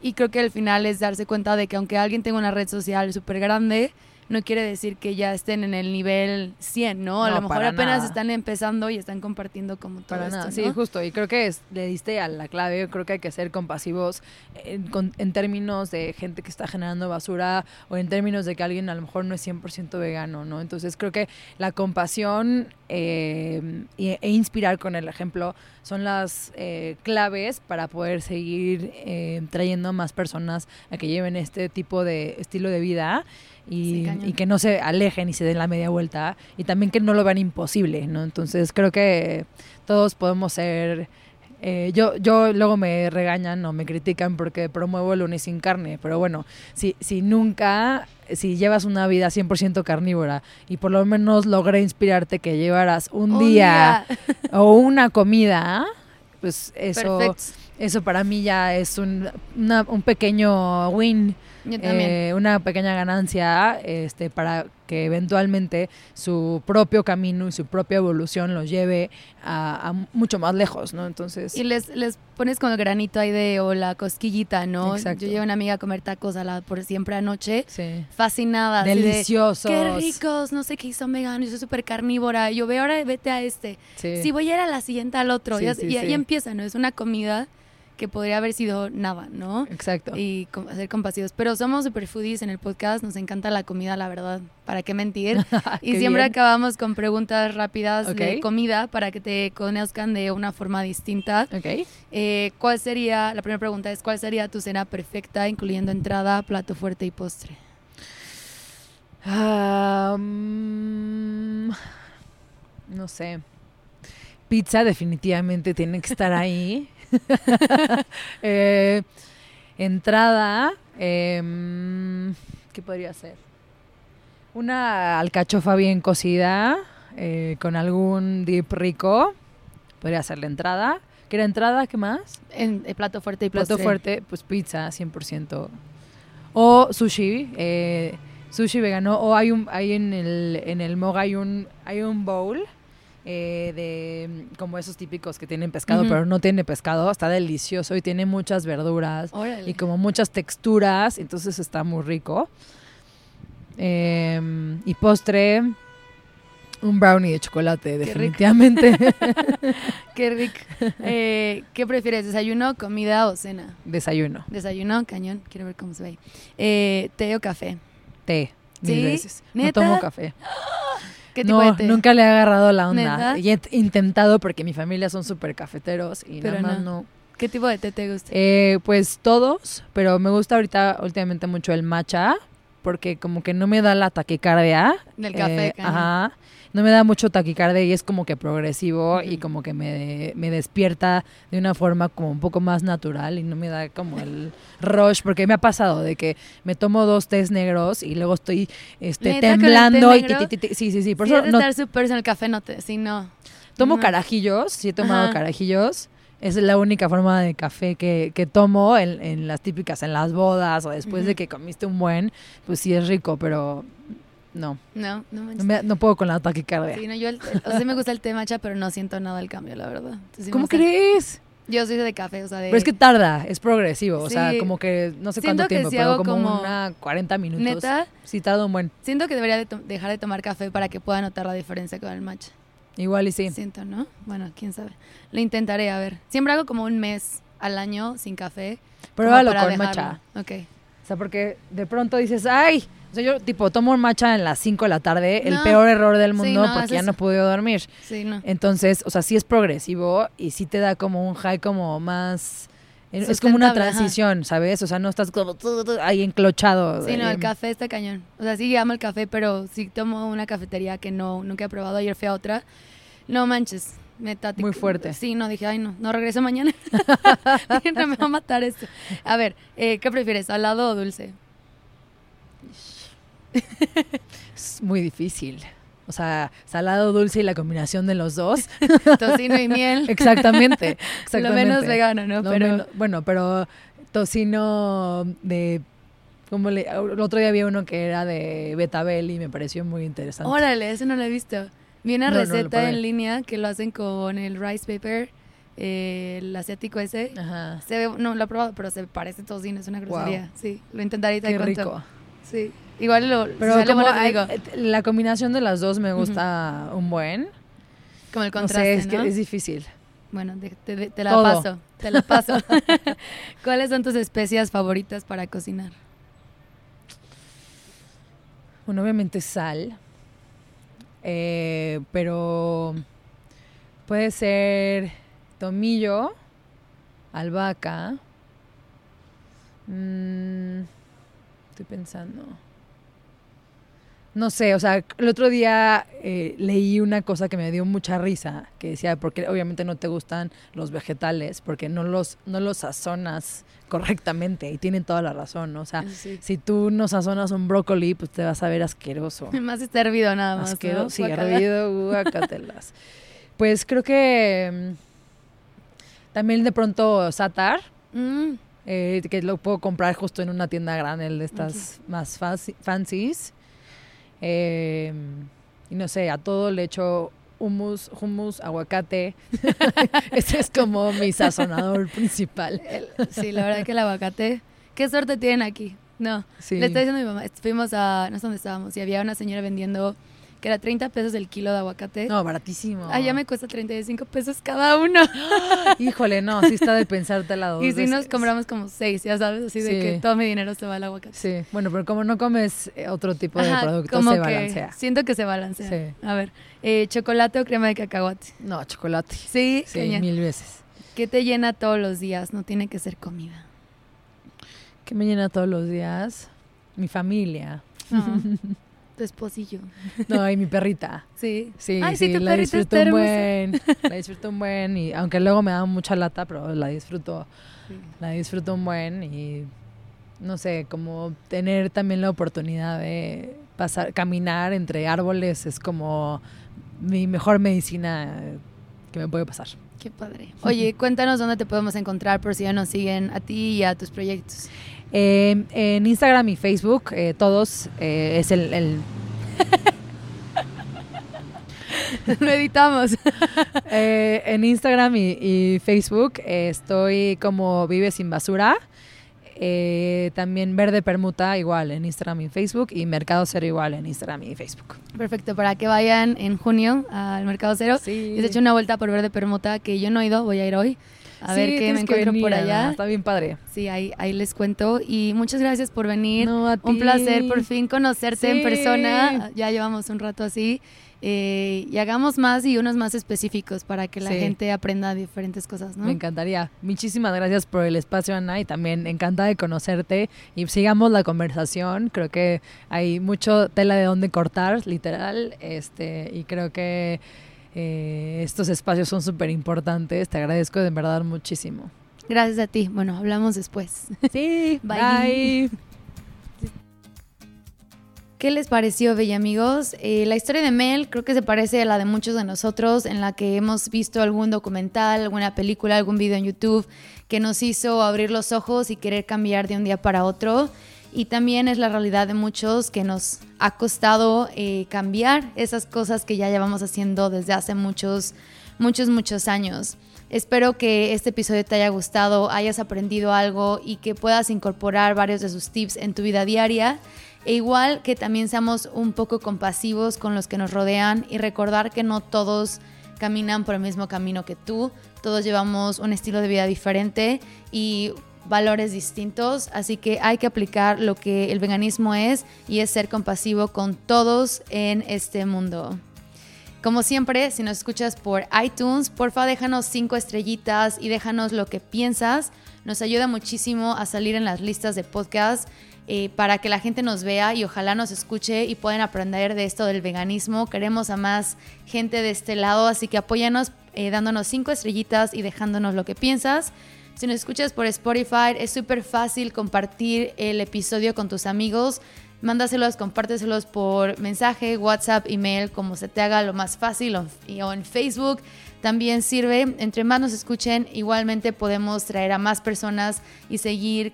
y creo que al final es darse cuenta de que aunque alguien tenga una red social súper grande, no quiere decir que ya estén en el nivel 100, ¿no? A No, lo mejor apenas nada. están empezando y están compartiendo como todo Para esto, nada, ¿no? sí, justo. Y creo que es- le diste a la clave. Yo creo que hay que ser compasivos en, con- en términos de gente que está generando basura o en términos de que alguien a lo mejor no es 100% vegano, ¿no? Entonces creo que la compasión eh, y- e inspirar con el ejemplo son las eh, claves para poder seguir eh, trayendo más personas a que lleven este tipo de estilo de vida y, que no se alejen y se den la media vuelta y también que no lo vean imposible, ¿no? Entonces creo que todos podemos ser... eh, yo, yo luego me regañan o me critican porque promuevo el lunes sin carne, pero bueno, si, si nunca, si llevas una vida 100% carnívora y por lo menos logré inspirarte que llevaras un, Un día, o una comida, pues eso, Perfecto. eso para mí ya es un, una- un pequeño win. Yo también. Eh, una pequeña ganancia este, para que eventualmente su propio camino y su propia evolución los lleve a, a mucho más lejos, ¿no? Entonces, Y les, les pones con el granito ahí de o la cosquillita, ¿no? Exacto. Yo llevo a una amiga a comer tacos a la por siempre anoche, sí. fascinada. de, deliciosos. Qué ricos, no sé qué son veganos, yo soy súper carnívora. Yo veo ahora vete a este. Sí. Si voy a ir a la siguiente al otro. Sí, y, sí, y ahí empieza, ¿no? Es una comida que podría haber sido nada, ¿no? Exacto. Y ser compasivos. Pero somos super foodies en el podcast, nos encanta la comida, la verdad, ¿para qué mentir? y Qué siempre bien. acabamos con preguntas rápidas de comida para que te conozcan de una forma distinta. Ok. Eh, ¿Cuál sería, la primera pregunta es, ¿cuál sería tu cena perfecta, incluyendo entrada, plato fuerte y postre? Ah, mm, no sé. Pizza definitivamente tiene que estar ahí. Eh, entrada, em, ¿qué podría ser? Una alcachofa bien cocida eh, con algún dip rico. Podría ser la entrada. ¿Qué era entrada? ¿Qué más? En, eh, plato fuerte y Plato postre. fuerte, pues pizza, 100%. O sushi, eh, sushi vegano. O hay un, hay en el, en el Moga hay un, hay un bowl eh, de mm, como esos típicos que tienen pescado, pero no tiene pescado. Está delicioso y tiene muchas verduras Órale. y como muchas texturas, entonces está muy rico. Em, y postre, un brownie de chocolate, definitivamente. Qué rico. Eh, ¿Qué prefieres, desayuno, comida o cena? Desayuno, Desayuno, cañón, quiero ver cómo se ve. Eh, ¿Té o café? té, mil ¿Sí? veces. ¿Neta? No tomo café. ¿Qué tipo no, de té? nunca le he agarrado la onda. ¿Neta? Y he intentado porque mi familia son súper cafeteros y Pero nada más no. no. ¿Qué tipo de té te gusta? Eh, pues todos, pero me gusta ahorita últimamente mucho el matcha porque como que no me da la taquicardia. Del café, Eh, ajá. No me da mucho taquicardia y es como que progresivo y como que me, me despierta de una forma como un poco más natural y no me da como el rush porque me ha pasado de que me tomo dos tés negros y luego estoy este, ¿Neta, con el té temblando y ti, negro? ti, ti, ti. sí sí sí por sí, eso no, estar súper en el café, no te, sí, no. Tomo No. carajillos, sí he tomado Ajá. carajillos. Es la única forma de café que, que tomo en, en las típicas, en las bodas o después de que comiste un buen, pues sí es rico, pero no, No, no manches. no, me- no puedo con la taquicardia. Sí, no, yo, el- el- o sea, sí me gusta el té matcha, pero no siento nada el cambio, la verdad. Entonces, sí ¿Cómo crees? Yo soy de café, o sea, de... Pero es que tarda, es progresivo, o sea, Sí. como que no sé Siento cuánto tiempo, si pero como, como- una 40 minutos. ¿Neta? Sí, tarda un buen. Siento que debería de dejar de tomar café para que pueda notar la diferencia con el matcha. Igual y sí. Siento, ¿no? Bueno, quién sabe. Lo intentaré, a ver. Siempre hago como un mes al año sin café. Pruébalo con dejarlo. matcha. Ok. O sea, porque de pronto dices, ay, o sea, yo tipo tomo un matcha en las 5 de la tarde, el peor error del Sí, mundo no, porque ya eso. no podido dormir. Sí, no. Entonces, o sea, sí es progresivo y sí te da como un high como más... Es como una ajá. transición, ¿sabes? O sea, no estás como ahí enclochado. Sí, no, el eh, café está cañón. O sea, sí amo el café, pero si tomo una cafetería que no nunca he probado, ayer fui a otra, no manches. Muy fuerte. Sí, no, dije, ay, no, no regreso mañana. Dije, no me va a matar esto. A ver, eh, ¿qué prefieres, salado o dulce? Es muy difícil. O sea, salado, dulce y la combinación de los dos. Tocino y miel. exactamente, Lo menos vegano, ¿no? Pero menos- bueno, pero tocino de... Como le, el otro día había uno que era de betabel y me pareció muy interesante. órale, eso no lo he visto. Vi una No, receta en línea que lo hacen con el rice paper, eh, el asiático ese. Ajá. Se ve, no lo he probado, pero se parece tocino, es una Wow. grosería. Sí, lo intentaré y te Qué rico. Sí. Igual lo Pero si sale como bueno, te digo, la combinación de las dos me gusta un buen. como el No contraste, sé, es ¿no? que es difícil. Bueno, te, de- te la Todo. paso. Te la paso. ¿Cuáles son tus especias favoritas para cocinar? Bueno, obviamente sal. eh, pero puede ser tomillo, albahaca. mm, estoy pensando. No sé, o sea, el otro día eh, leí una cosa que me dio mucha risa, que decía, porque obviamente no te gustan los vegetales, porque no los, no los sazonas correctamente, y tienen toda la razón, ¿no? o sea, Sí. si tú no sazonas un brócoli, pues te vas a ver asqueroso. Más está hervido nada más. Asqueroso, ¿no? sí, hervido, guácatelas. Pues creo que mm, también de pronto satar, Mm, eh, que lo puedo comprar justo en una tienda grande de estas más fancies. Eh, y no sé, a todo le echo hummus, hummus, aguacate. Ese es como mi sazonador principal. sí, la verdad que el aguacate. ¿Qué suerte tienen aquí? No. Sí. Le está diciendo a mi mamá. Fuimos a. No sé dónde estábamos. Y había una señora vendiendo que era 30 pesos el kilo de aguacate. No, baratísimo. Ah, ya me cuesta 35 pesos cada uno. Híjole, no, sí está de pensártela dos y si nos compramos como seis, ya sabes, así de que todo mi dinero se va al aguacate. Sí, bueno, pero como no comes eh, otro tipo de producto, como se que balancea. Siento que se balancea. Sí. A ver, eh, chocolate o crema de cacahuate. No, chocolate. Sí, Sí, caña. mil veces. ¿Qué te llena todos los días? No tiene que ser comida. ¿Qué me llena todos los días? Mi familia. No, tu esposillo. No, y mi perrita. Sí. Sí, Ay, sí, sí, tu la perrita disfruto un buen. La disfruto un buen. Y aunque luego me da mucha lata, pero la disfruto. Sí. La disfruto un buen. Y no sé, como tener también la oportunidad de pasar, caminar entre árboles es como mi mejor medicina que me puede pasar. Qué padre. Oye, cuéntanos dónde te podemos encontrar por si ya nos siguen a ti y a tus proyectos. Eh, en Instagram y Facebook, eh, todos, eh, es el, el- Lo editamos. eh, en Instagram y, y Facebook eh, estoy como Vive Sin Basura. Eh, también Verde Permuta igual en Instagram y Facebook y Mercado Cero igual en Instagram y Facebook. Perfecto, para que vayan en junio al Mercado Cero Sí. y se echen una vuelta por Verde Permuta, que yo no he ido, voy a ir hoy. A ver qué me encuentro por allá. Está bien padre. Sí, ahí, ahí les cuento. Y muchas gracias por venir. No, a Un placer por fin conocerte en persona. Ya llevamos un rato así. Eh, y hagamos más y unos más específicos para que la Sí. gente aprenda diferentes cosas, ¿no? Me encantaría. Muchísimas gracias por el espacio, Ana, y también encantada de conocerte. Y sigamos la conversación. Creo que hay mucho tela de dónde cortar, literal. Este, y creo que eh, estos espacios son súper importantes. Te agradezco de verdad muchísimo. Gracias a ti. Bueno, hablamos después. Sí, Bye. bye. ¿Qué les pareció, Bella amigos? Eh, la historia de Mel creo que se parece a la de muchos de nosotros, en la que hemos visto algún documental, alguna película, algún video en YouTube que nos hizo abrir los ojos y querer cambiar de un día para otro. Y también es la realidad de muchos que nos ha costado eh, cambiar esas cosas que ya llevamos haciendo desde hace muchos, muchos, muchos años. Espero que este episodio te haya gustado, hayas aprendido algo y que puedas incorporar varios de sus tips en tu vida diaria. E igual que también seamos un poco compasivos con los que nos rodean y recordar que no todos caminan por el mismo camino que tú, todos llevamos un estilo de vida diferente y valores distintos, así que hay que aplicar lo que el veganismo es y es ser compasivo con todos en este mundo. Como siempre, si nos escuchas por iTunes, porfa déjanos cinco estrellitas y déjanos lo que piensas. Nos ayuda muchísimo a salir en las listas de podcast eh, para que la gente nos vea y ojalá nos escuche y puedan aprender de esto del veganismo. Queremos a más gente de este lado, así que apóyanos eh, dándonos cinco estrellitas y dejándonos lo que piensas. Si nos escuchas por Spotify, es súper fácil compartir el episodio con tus amigos. Mándaselos, compárteselos por mensaje, WhatsApp, email, como se te haga lo más fácil, o, en Facebook. También sirve, entre más nos escuchen, igualmente podemos traer a más personas y seguir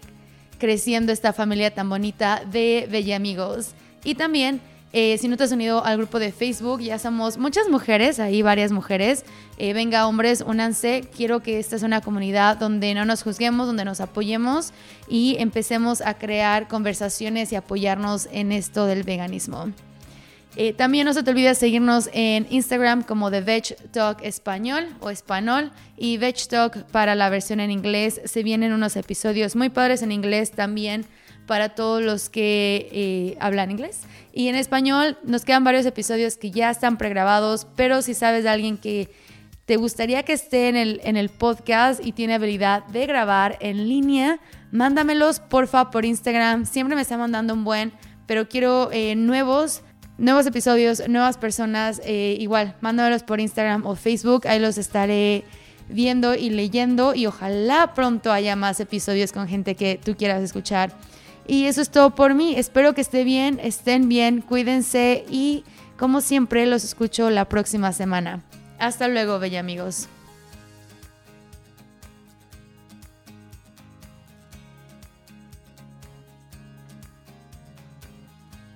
creciendo esta familia tan bonita de Bella Amigos. Y también Eh, si no te has unido al grupo de Facebook, ya somos muchas mujeres, ahí varias mujeres. Eh, venga, hombres, únanse. Quiero que esta sea una comunidad donde no nos juzguemos, donde nos apoyemos y empecemos a crear conversaciones y apoyarnos en esto del veganismo. Eh, también no se te olvide seguirnos en Instagram como The Veg Talk Español o Español y Veg Talk para la versión en inglés. Se vienen unos episodios muy padres en inglés también para todos los que eh, hablan inglés. Y en español nos quedan varios episodios que ya están pregrabados, pero si sabes de alguien que te gustaría que esté en el, en el podcast y tiene habilidad de grabar en línea, mándamelos porfa por Instagram. Siempre me están mandando un buen, pero quiero eh, nuevos nuevos episodios, nuevas personas, eh, igual, mándamelos por Instagram o Facebook, ahí los estaré viendo y leyendo y ojalá pronto haya más episodios con gente que tú quieras escuchar. Y eso es todo por mí, espero que esté bien, estén bien, cuídense y como siempre los escucho la próxima semana. Hasta luego, bella amigos.